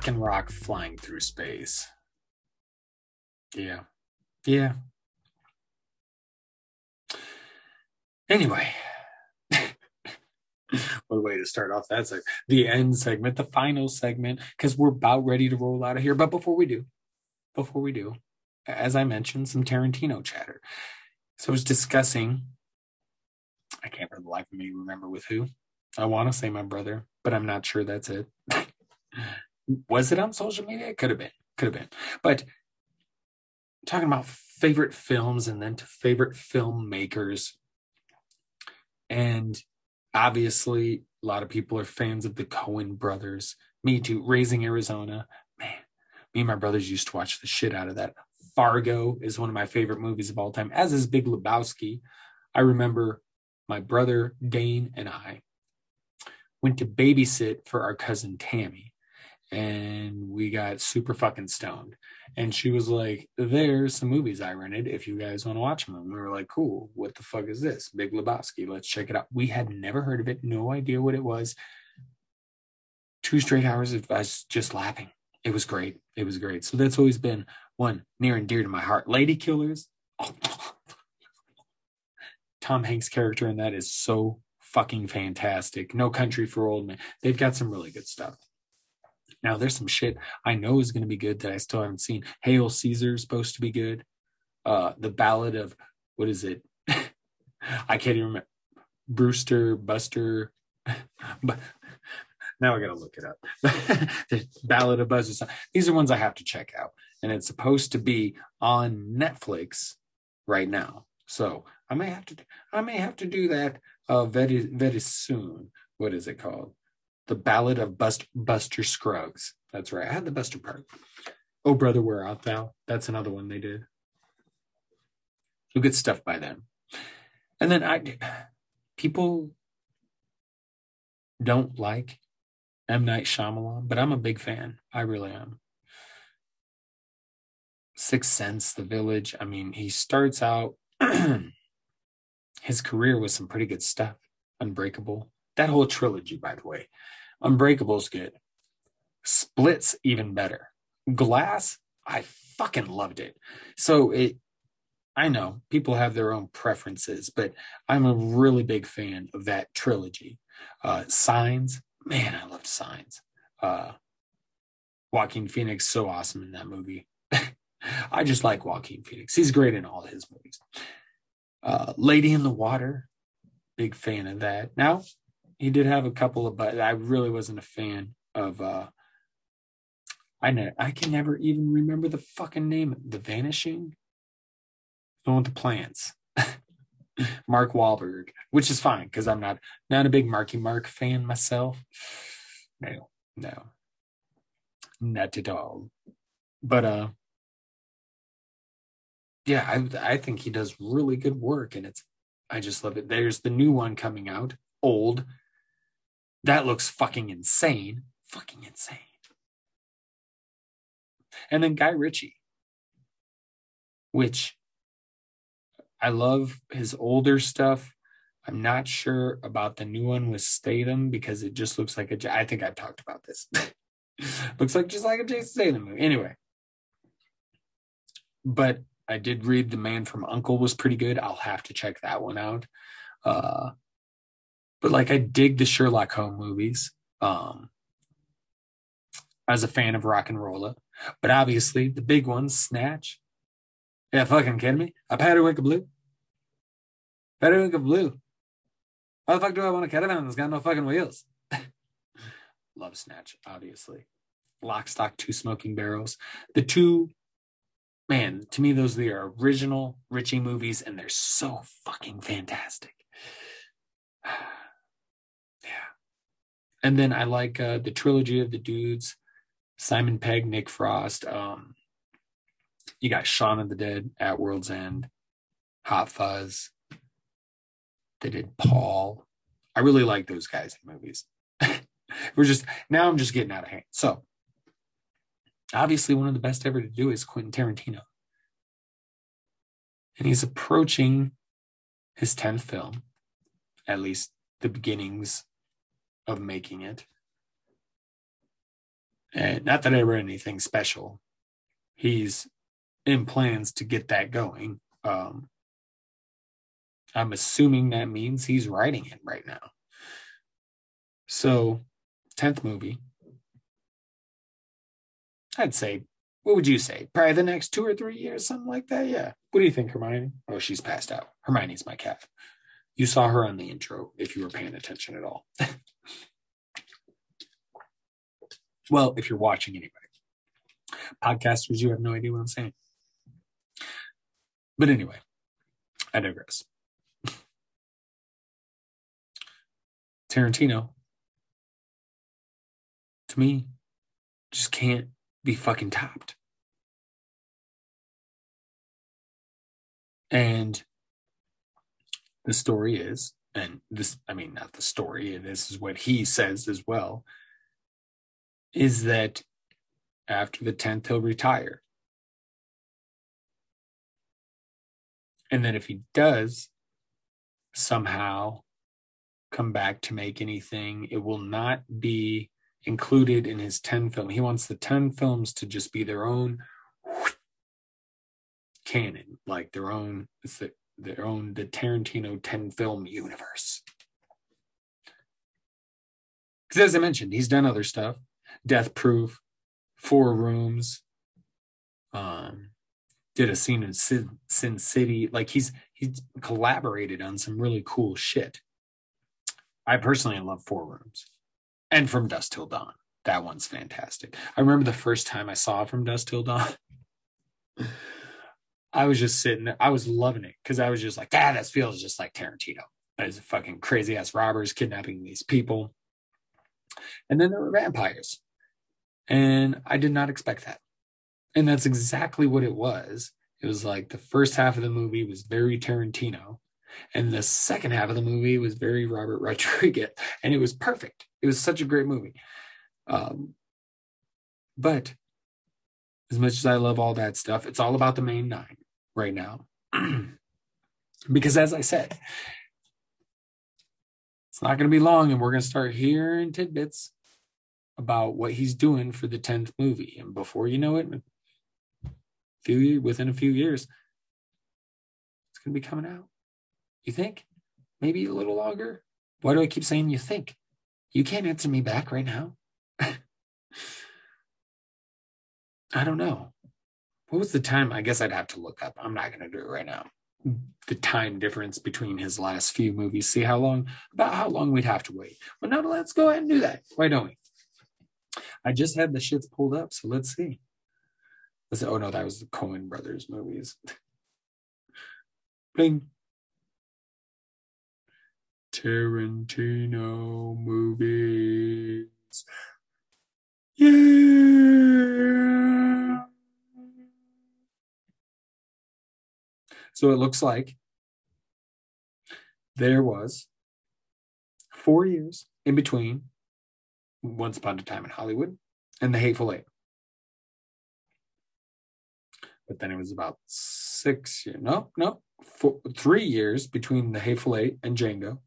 fucking rock flying through space. Yeah. Yeah. Anyway, what a way to start off that segment. The end segment, the final segment, because we're about ready to roll out of here. But before we do, before we do, as I mentioned, some Tarantino chatter. So I was discussing, I can't for the life of me remember with who. I want to say my brother, but I'm not sure that's it. was it on social media? It could have been, could have been. But talking about favorite films and then to favorite filmmakers. And obviously, a lot of people are fans of the Coen brothers. Me too. Raising Arizona. Man, me and my brothers used to watch the shit out of that. Fargo is one of my favorite movies of all time, as is Big Lebowski. I remember my brother Dane and I went to babysit for our cousin Tammy and we got super fucking stoned. And she was like, There's some movies I rented if you guys want to watch them. And we were like, Cool, what the fuck is this? Big Lebowski, let's check it out. We had never heard of it, no idea what it was. Two straight hours of us just laughing. It was great. It was great. So that's always been one near and dear to my heart. Lady Killers. Tom Hanks' character in that is so fucking fantastic. No Country for Old Men. They've got some really good stuff. Now there's some shit I know is going to be good that I still haven't seen. Hail Caesar is supposed to be good. Uh, the Ballad of what is it? I can't even remember. Brewster Buster. but now I gotta look it up. the Ballad of Buster. These are ones I have to check out, and it's supposed to be on Netflix right now. So I may have to. I may have to do that uh, very very soon. What is it called? The Ballad of Bust, Buster Scruggs. That's right. I had the Buster part. Oh, brother, where art thou? That's another one they did. So good stuff by them. And then I, people don't like M Night Shyamalan, but I'm a big fan. I really am. Sixth Sense, The Village. I mean, he starts out his career with some pretty good stuff. Unbreakable. That whole trilogy, by the way. Unbreakable's good. Splits even better. Glass, I fucking loved it. So it I know people have their own preferences, but I'm a really big fan of that trilogy. Uh Signs, man, I loved Signs. Uh Joaquin Phoenix so awesome in that movie. I just like Joaquin Phoenix. He's great in all his movies. Uh, Lady in the Water, big fan of that. Now, he did have a couple of, but I really wasn't a fan of. uh I know I can never even remember the fucking name. The Vanishing. The one with the plants. Mark Wahlberg, which is fine because I'm not not a big Marky Mark fan myself. No, no, not at all. But uh, yeah, I I think he does really good work, and it's I just love it. There's the new one coming out, old. That looks fucking insane, fucking insane. And then Guy Ritchie, which I love his older stuff. I'm not sure about the new one with Statham because it just looks like a. I think I've talked about this. looks like just like a Jason Statham movie. Anyway, but I did read The Man from Uncle was pretty good. I'll have to check that one out. Uh, but like I dig the Sherlock Holmes movies. Um, as a fan of RocknRolla, but obviously the big ones, Snatch. Yeah, fucking kidding me? A Periwinkle Blue. Periwinkle Blue. How the fuck do I want a caravan that's got no fucking wheels? Love Snatch, obviously. Lock, Stock, Two Smoking Barrels. The two man, to me, those are the original Ritchie movies, and they're so fucking fantastic. And then I like uh, the trilogy of the dudes Simon Pegg, Nick Frost. Um, you got Shaun of the Dead at World's End, Hot Fuzz. They did Paul. I really like those guys in movies. We're just now I'm just getting out of hand. So obviously one of the best ever to do is Quentin Tarantino. And he's approaching his 10th film, at least the beginnings of making it. And not that I read anything special. He's in plans to get that going. Um, I'm assuming that means he's writing it right now. So, 10th movie, I'd say, what would you say? Probably the next two or three years, something like that. Yeah. What do you think, Hermione? Oh, she's passed out. Hermione's my cat. You saw her on the intro if you were paying attention at all. well, if you're watching anybody, Podcasters, you have no idea what I'm saying. But anyway, I digress. Tarantino, to me, just can't be fucking topped. And the story is and this, I mean, not the story, this is what he says as well, is that after the 10th, he'll retire. And then if he does somehow come back to make anything, it will not be included in his 10 film. He wants the 10 films to just be their own canon, like their own, it's the, their own, the Tarantino 10 film universe. Because as I mentioned, he's done other stuff Death Proof, Four Rooms, um, did a scene in Sin, Sin City. Like he's he's collaborated on some really cool shit. I personally love Four Rooms and From Dusk Till Dawn. That one's fantastic. I remember the first time I saw From Dusk Till Dawn. I was just sitting there. I was loving it because I was just like, ah, this feels just like Tarantino. There's fucking crazy ass robbers kidnapping these people. And then there were vampires. And I did not expect that. And that's exactly what it was. It was like the first half of the movie was very Tarantino. And the second half of the movie was very Robert Rodriguez. And it was perfect. It was such a great movie. Um, but as much as I love all that stuff, it's all about the main nine right now. because as I said, it's not going to be long and we're going to start hearing tidbits about what he's doing for the 10th movie. And before you know it, few within a few years, it's going to be coming out. You think? Maybe a little longer? Why do I keep saying you think? You can't answer me back right now. I don't know. What was the time? I guess I'd have to look up. I'm not going to do it right now. The time difference between his last few movies. See how long, about how long we'd have to wait. Well, no, let's go ahead and do that. Why don't we? I just had the shits pulled up, so let's see. Let's see. Oh no, that was the Coen Brothers movies. Bing. Tarantino movies. Yeah. So it looks like there was four years in between Once Upon a Time in Hollywood and The Hateful Eight. But then it was about six years, no, no, four, three years between The Hateful Eight and Django.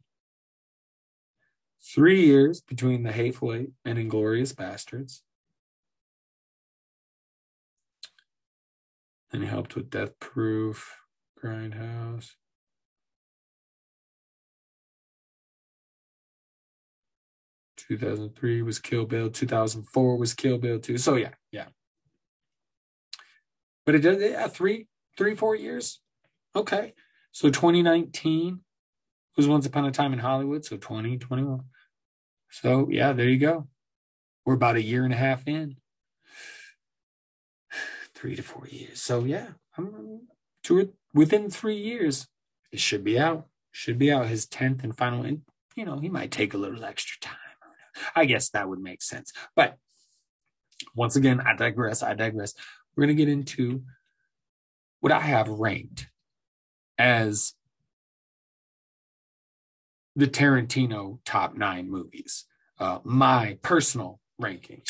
Three years between The Hateful Eight and Inglourious Basterds. Then he helped with Death Proof, Grindhouse. Two thousand three was Kill Bill. Two thousand four was Kill Bill too. So yeah, yeah. But it did yeah three three four years. Okay, so twenty nineteen was Once Upon a Time in Hollywood. So twenty twenty one. So yeah, there you go. We're about a year and a half in three to four years. So yeah, I'm two within three years. It should be out. Should be out his tenth and final. And you know, he might take a little extra time. I guess that would make sense. But once again, I digress. I digress. We're gonna get into what I have ranked as the Tarantino top nine movies. Uh, my personal ranking.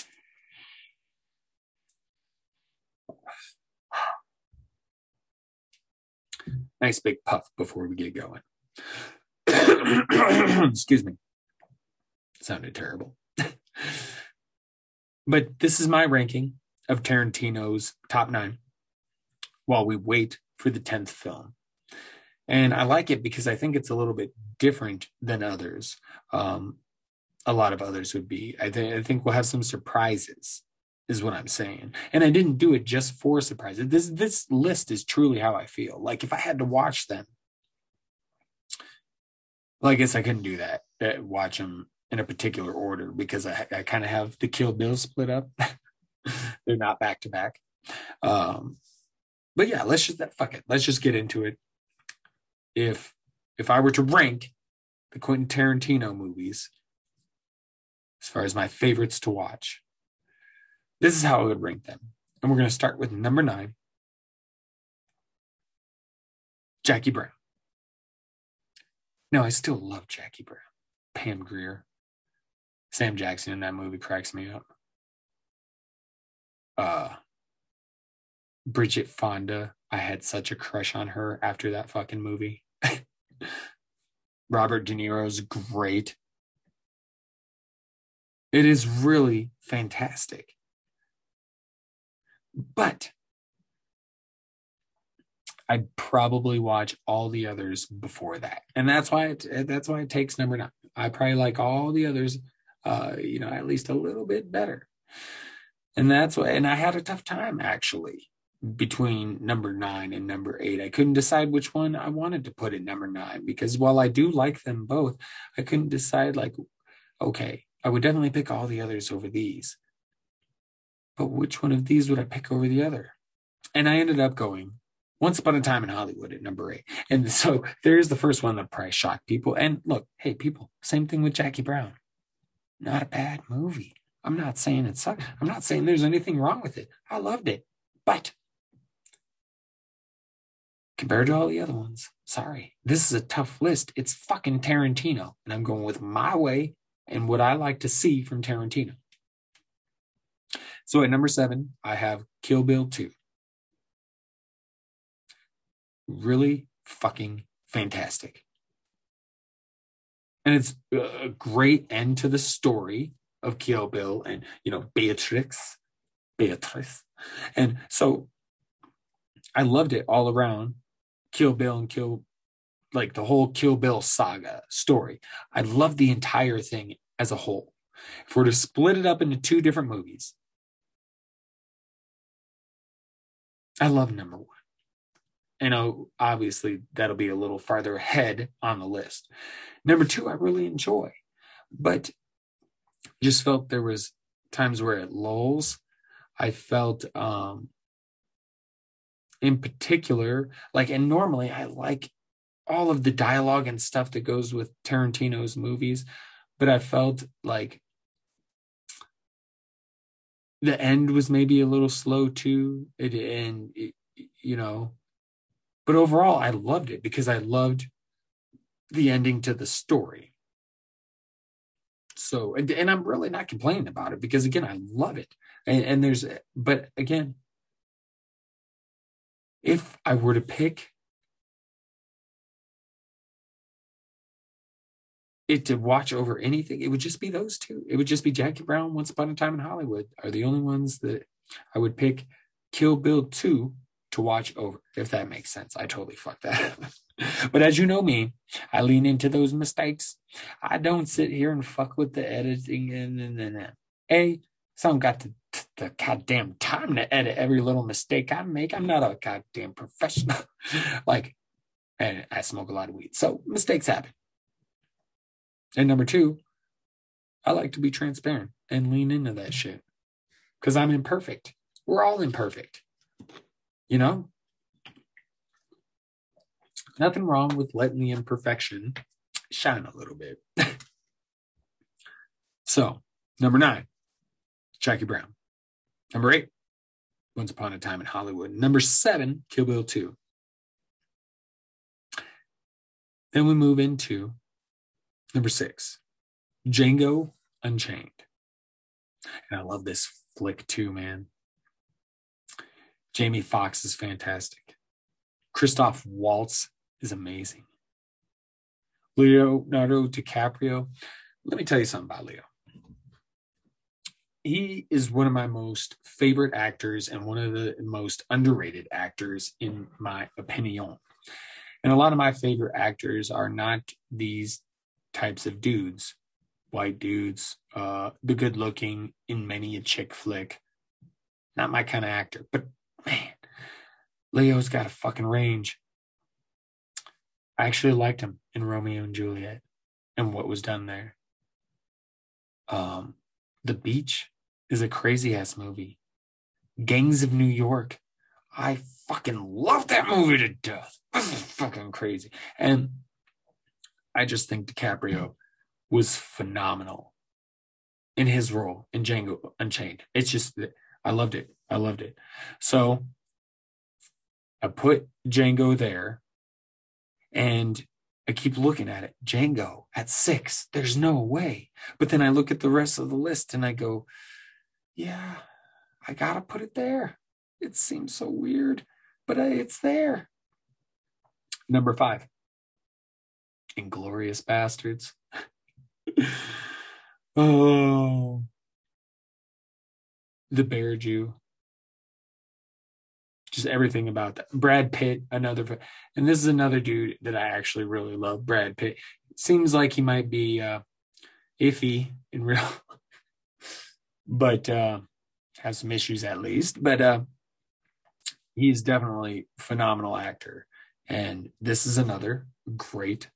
Nice big puff before we get going. Excuse me. Sounded terrible. but this is my ranking of Tarantino's top nine while we wait for the 10th film. And I like it because I think it's a little bit different than others. Um, a lot of others would be. I, th- I think we'll have some surprises is what I'm saying. And I didn't do it just for surprises. This this list is truly how I feel. Like if I had to watch them, well, I guess I couldn't do that. Uh, watch them in a particular order because I I kind of have the Kill Bill split up. They're not back to back. Um, but yeah, let's just fuck it. Let's just get into it. If if I were to rank the Quentin Tarantino movies as far as my favorites to watch, this is how I would rank them. And we're going to start with number nine Jackie Brown. No, I still love Jackie Brown, Pam Grier, Sam Jackson in that movie cracks me up. Uh, Bridget Fonda, I had such a crush on her after that fucking movie. Robert De Niro's great. It is really fantastic. But I'd probably watch all the others before that, and that's why it, that's why it takes number nine. I probably like all the others, uh, you know, at least a little bit better, and that's why. And I had a tough time actually between number nine and number eight. I couldn't decide which one I wanted to put at number nine because while I do like them both, I couldn't decide like, okay, I would definitely pick all the others over these. But which one of these would I pick over the other? And I ended up going once Upon a Time in Hollywood at number eight. And so there's the first one that probably shocked people. And look, hey, people, same thing with Jackie Brown. Not a bad movie. I'm not saying it sucks. I'm not saying there's anything wrong with it. I loved it. But compared to all the other ones, sorry, this is a tough list. It's fucking Tarantino. And I'm going with my way and what I like to see from Tarantino. So at number seven, I have Kill Bill 2 really fucking fantastic. And it's a great end to the story of Kill Bill and, you know, Beatrix, Beatrice. And so I loved it all around Kill Bill and Kill, like the whole Kill Bill saga story. I loved the entire thing as a whole. If we're to split it up into two different movies, I love number one you know, obviously that'll be a little farther ahead on the list. Number two, I really enjoy, but just felt there was times where it lulls. I felt, um, in particular, like, and normally I like all of the dialogue and stuff that goes with Tarantino's movies, but I felt like the end was maybe a little slow too. It and it, you know, but overall, I loved it because I loved the ending to the story. So, and, and I'm really not complaining about it because again, I love it. And, and there's, but again, if I were to pick it to watch over anything, it would just be those two. It would just be Jackie Brown, Once Upon a Time in Hollywood are the only ones that I would pick. Kill Bill 2 to watch over, if that makes sense. I totally fucked that. but as you know me, I lean into those mistakes. I don't sit here and fuck with the editing and then and and. A, some got the, the goddamn time to edit every little mistake I make. I'm not a goddamn professional. like, and I smoke a lot of weed. So mistakes happen. And number two, I like to be transparent and lean into that shit because I'm imperfect. We're all imperfect. You know? Nothing wrong with letting the imperfection shine a little bit. so, number nine, Jackie Brown. Number eight, Once Upon a Time in Hollywood. Number seven, Kill Bill 2. Then we move into number six, Django Unchained. And I love this flick too, man. Jamie Foxx is fantastic. Christoph Waltz is amazing. Leonardo DiCaprio. Let me tell you something about Leo. He is one of my most favorite actors and one of the most underrated actors, in my opinion. And a lot of my favorite actors are not these types of dudes, white dudes, uh, the good looking in many a chick flick. Not my kind of actor, but man, Leo's got a fucking range. I actually liked him in Romeo and Juliet and what was done there. Um, The Beach is a crazy ass movie. Gangs of New York. I fucking love that movie to death. This is fucking crazy. And I just think DiCaprio was phenomenal in his role in Django Unchained. It's just I loved it. I loved it. So I put Django there. And I keep looking at it. Django at six. There's no way. But then I look at the rest of the list and I go, yeah, I gotta put it there. It seems so weird, but uh, it's there. Number five, Inglourious Basterds. oh, the Bear Jew. Just everything about that. Brad Pitt, another, and this is another dude that I actually really love. Brad Pitt seems like he might be uh, iffy in real, but uh, has some issues at least. But uh, he's definitely phenomenal actor, and this is another great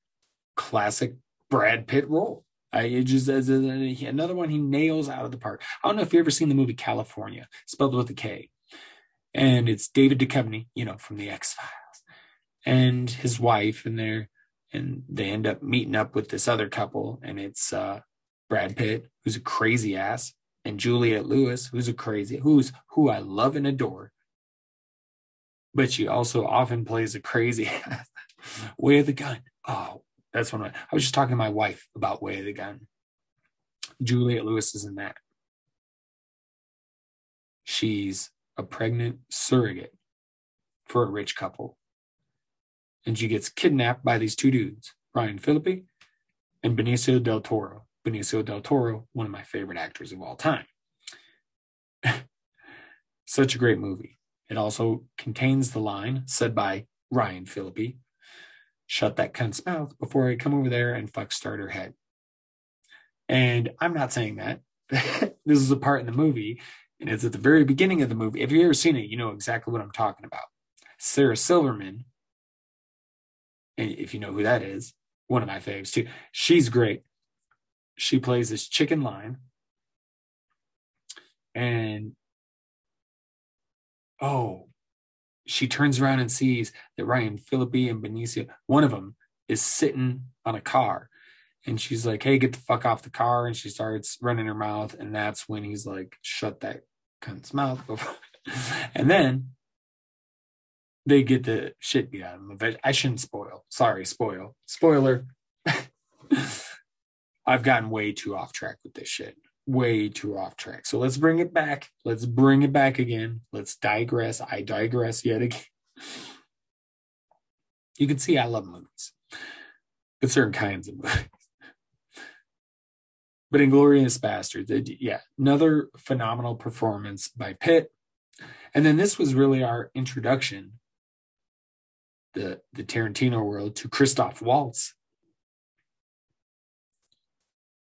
classic Brad Pitt role. I it just as another one he nails out of the park. I don't know if you've ever seen the movie California, spelled with a K, and it's David Duchovny, you know, from the X Files, and his wife, and they're and they end up meeting up with this other couple, and it's uh, Brad Pitt, who's a crazy ass, and Juliette Lewis, who's a crazy, who's who I love and adore, but she also often plays a crazy ass. Way of the gun. Oh, that's one. I was just talking to my wife about Way of the Gun. Juliette Lewis is in that. She's a pregnant surrogate for a rich couple. And she gets kidnapped by these two dudes, Ryan Phillippe and Benicio del Toro. Benicio del Toro, one of my favorite actors of all time. Such a great movie. It also contains the line said by Ryan Phillippe shut that cunt's mouth before I come over there and fuck start her head. And I'm not saying that. this is a part in the movie, and it's at the very beginning of the movie. If you've ever seen it, you know exactly what I'm talking about. Sarah Silverman, and if you know who that is, one of my faves too. She's great. She plays this chicken line. And oh, she turns around and sees that Ryan Phillippe and Benicio, one of them is sitting on a car. And she's like, hey, get the fuck off the car. And she starts running her mouth. And that's when he's like, shut that cunt's mouth. and then they get the shit beat out of them. I shouldn't spoil. Sorry, spoil. Spoiler. I've gotten way too off track with this shit way too off track. So let's bring it back. Let's bring it back again. Let's digress. I digress yet again. You can see I love movies, but certain kinds of movies. But Inglourious Basterds, yeah, another phenomenal performance by Pitt. And then this was really our introduction, the the Tarantino world, to Christoph Waltz,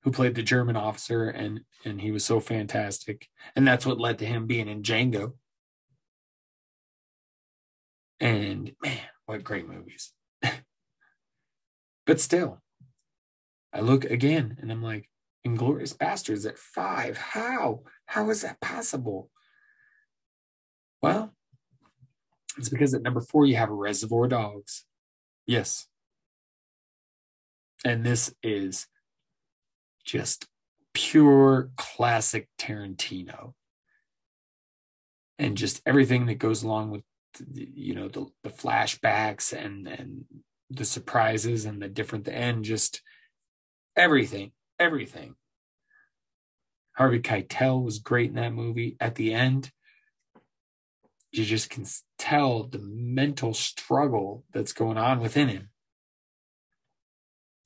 who played the German officer, and and he was so fantastic, and that's what led to him being in Django. And man, what great movies! but still, I look again, and I'm like, Inglourious Basterds at five. How? How is that possible? Well, it's because at number four you have Reservoir Dogs. Yes. And this is just pure classic Tarantino. And just everything that goes along with you know the, the flashbacks and and the surprises and the different and just everything everything harvey keitel was great in that movie at the end you just can tell the mental struggle that's going on within him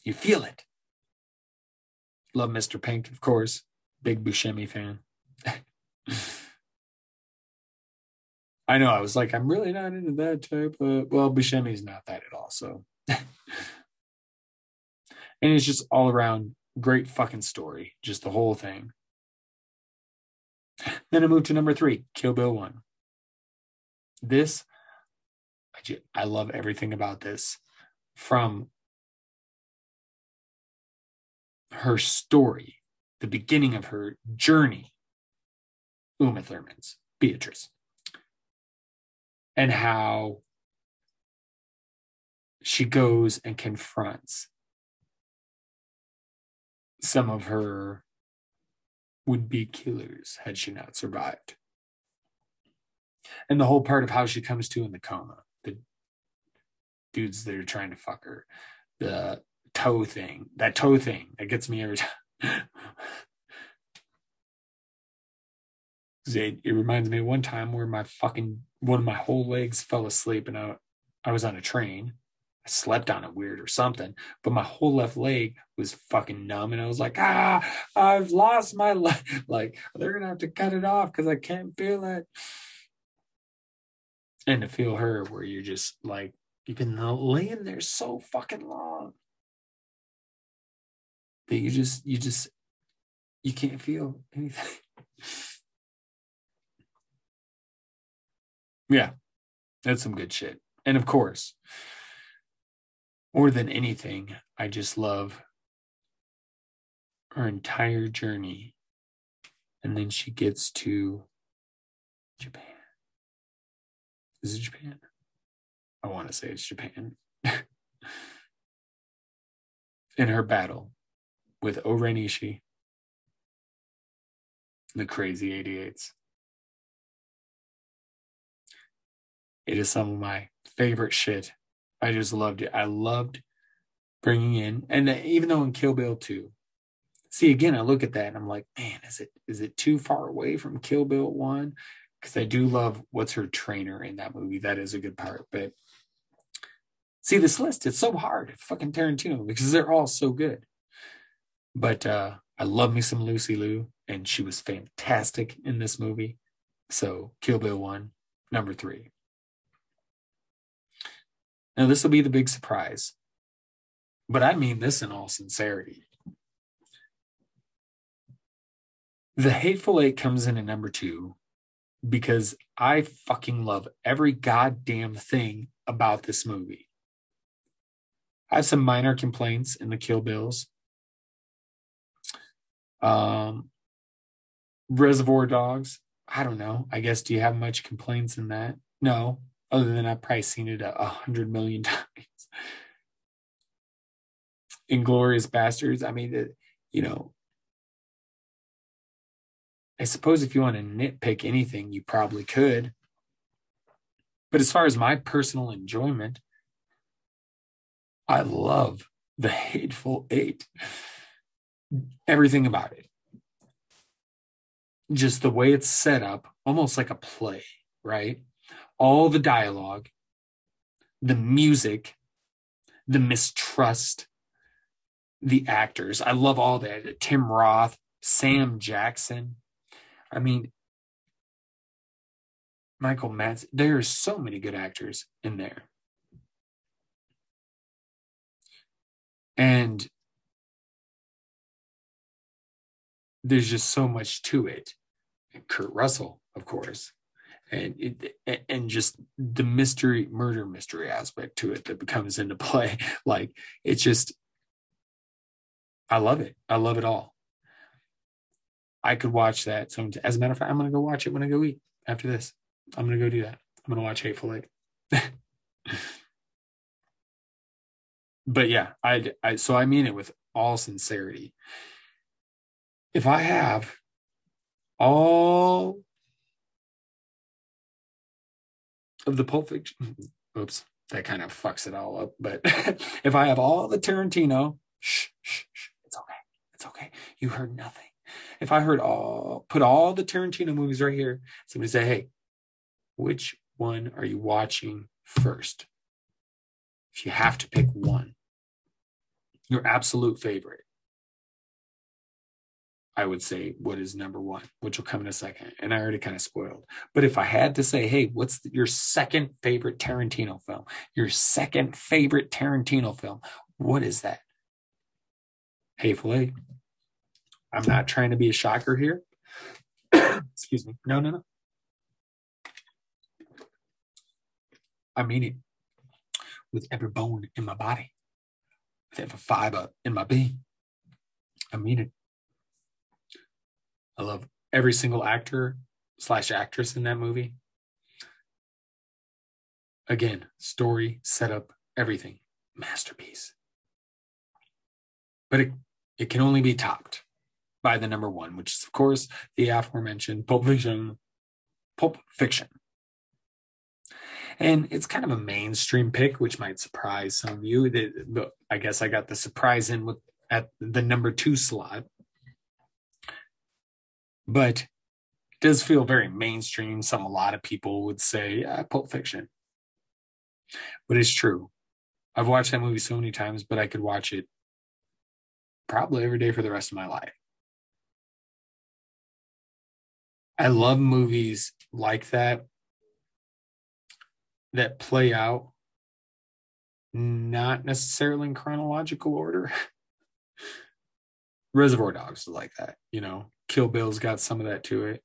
you feel it Love Mr. Pink, of course. Big Buscemi fan. I know. I was like, I'm really not into that type of. Well, Buscemi's not that at all. So, and it's just all around great fucking story, just the whole thing. Then I moved to number three, Kill Bill One. This, I love everything about this, from her story, the beginning of her journey, Uma Thurman's Beatrice, and how she goes and confronts some of her would be killers had she not survived. And the whole part of how she comes to in the coma, the dudes that are trying to fuck her, the toe thing, that toe thing that gets me every time. it, it reminds me of one time where my fucking one of my whole legs fell asleep and I, I was on a train. I slept on it weird or something, but my whole left leg was fucking numb and I was like, ah, I've lost my leg. Like they're gonna have to cut it off because I can't feel it. And to feel her where you're just like you've been laying there so fucking long that you just you just you can't feel anything. Yeah, that's some good shit. And of course, more than anything, I just love her entire journey. And then she gets to Japan. Is it Japan? I want to say it's Japan. In her battle with O-Ren Ishii, the crazy 88s. It is some of my favorite shit. I just loved it. I loved bringing in, and even though in Kill Bill 2, see again, I look at that and I'm like, man, is it is it too far away from Kill Bill 1? Because I do love what's her trainer in that movie. That is a good part. But see this list, it's so hard. Fucking Tarantino, because they're all so good. But uh I love me some Lucy Liu, and she was fantastic in this movie. So Kill Bill 1, number three. Now, this will be the big surprise, but I mean this in all sincerity. The Hateful Eight comes in at number two because I fucking love every goddamn thing about this movie. I have some minor complaints in the Kill Bills. Um, Reservoir Dogs. I don't know. I guess do you have much complaints in that? No, other than I've probably seen it a, hundred million times. Inglourious Basterds. I mean, it, you know, I suppose if you want to nitpick anything, you probably could. But as far as my personal enjoyment, I love the Hateful Eight. Everything about it. Just the way it's set up, almost like a play, right? All the dialogue, the music, the mistrust, the actors. I love all that. Tim Roth, Sam Jackson. I mean, Michael Madsen. There are so many good actors in there. And there's just so much to it. Kurt Russell, of course and it, and just the mystery murder mystery aspect to it that becomes into play. Like it's just i love it. I love it all. I could watch that so as a matter of fact i'm gonna go watch it when i go eat after this. I'm gonna go do that. I'm gonna watch hateful eight. But yeah I, I so i mean it with all sincerity. If i have all of the Pulp Fiction. Mm-hmm, oops, that kind of fucks it all up. But if I have all the Tarantino, shh, shh, shh, it's okay. It's okay. You heard nothing. If I heard all, put all the Tarantino movies right here, somebody say, hey, which one are you watching first? If you have to pick one, your absolute favorite, I would say what is number one, which will come in a second. And I already kind of spoiled. But if I had to say, hey, what's your second favorite Tarantino film? Your second favorite Tarantino film, what is that? Hateful Eight. I'm not trying to be a shocker here. Excuse me. No, no, no. I mean it with every bone in my body, with every fiber in my being. I mean it. I love every single actor slash actress in that movie. Again, story, setup, everything. Masterpiece. But it, it can only be topped by the number one, which is, of course, the aforementioned Pulp Fiction. Pulp Fiction. And it's kind of a mainstream pick, which might surprise some of you. I guess I got the surprise in with at the number two slot. But it does feel very mainstream. Some a lot of people would say yeah, Pulp Fiction. But it's true. I've watched that movie so many times, but I could watch it probably every day for the rest of my life. I love movies like that that play out not necessarily in chronological order. Reservoir Dogs is like that, you know. Kill Bill's got some of that to it.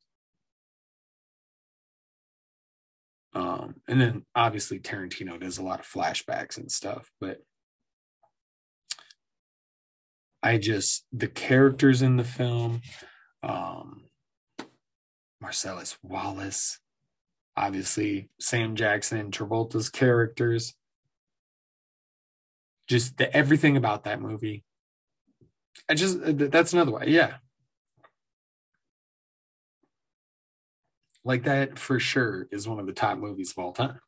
Um, and then obviously Tarantino does a lot of flashbacks and stuff, but I just the characters in the film, um, Marcellus Wallace, obviously Sam Jackson and Travolta's characters, just the, everything about that movie. I just that's another way, yeah. Like that for sure is one of the top movies of all time.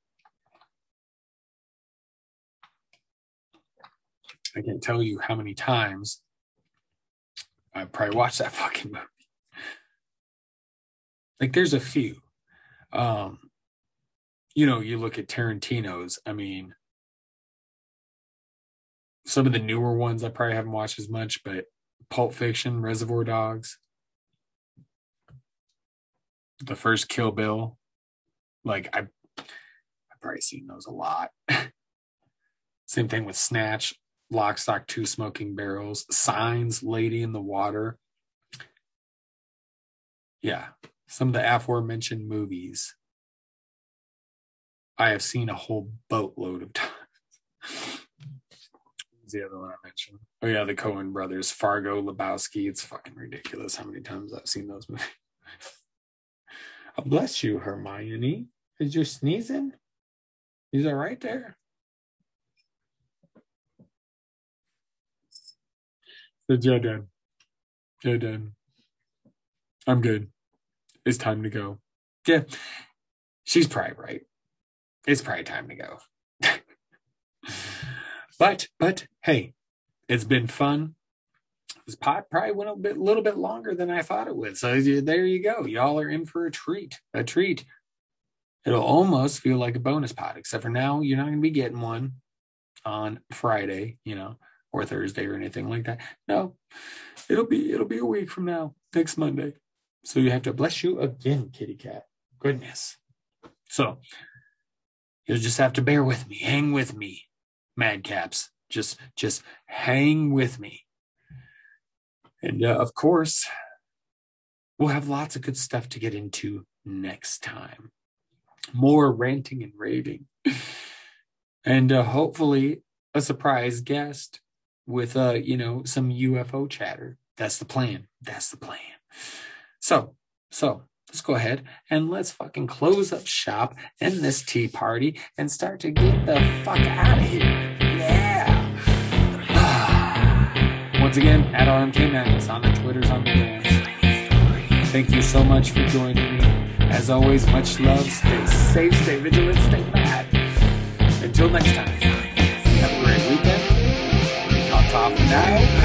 I can't tell you how many times I probably watched that fucking movie. Like there's a few. Um, you know, you look at Tarantino's, I mean, some of the newer ones I probably haven't watched as much, but Pulp Fiction, Reservoir Dogs, the first Kill Bill, like I, I've probably seen those a lot. Same thing with Snatch, Lock, Stock, Two Smoking Barrels, Signs, Lady in the Water. Yeah, some of the aforementioned movies I have seen a whole boatload of times. the other one I mentioned? Oh yeah, the Coen brothers, Fargo, Lebowski. It's fucking ridiculous how many times I've seen those movies. bless you, Hermione. Is you sneezing? Is that right there? Said, yeah, Dan. Yeah, Dan. I'm good. It's time to go. Yeah. She's probably right. It's probably time to go. but, but hey, it's been fun. This pot probably went a bit, little bit longer than I thought it would. So there you go. Y'all are in for a treat. A treat. It'll almost feel like a bonus pot, except for now you're not going to be getting one on Friday, you know or Thursday or anything like that. No, it'll be it'll be a week from now, next Monday. So you have to bless you again, kitty cat. Goodness. So you'll just have to bear with me, hang with me, madcaps. Just just hang with me. And uh, of course, we'll have lots of good stuff to get into next time. More ranting and raving. And uh, hopefully, a surprise guest with uh, you know, some UFO chatter. That's the plan. That's the plan. So, so let's go ahead and let's fucking close up shop in this tea party and start to get the fuck out of here. Once again, at RMK Madness on the Twitters, on the grams. Thank you so much for joining me. As always, much love. Stay safe, stay vigilant, stay mad. Until next time. Have a great weekend. Now.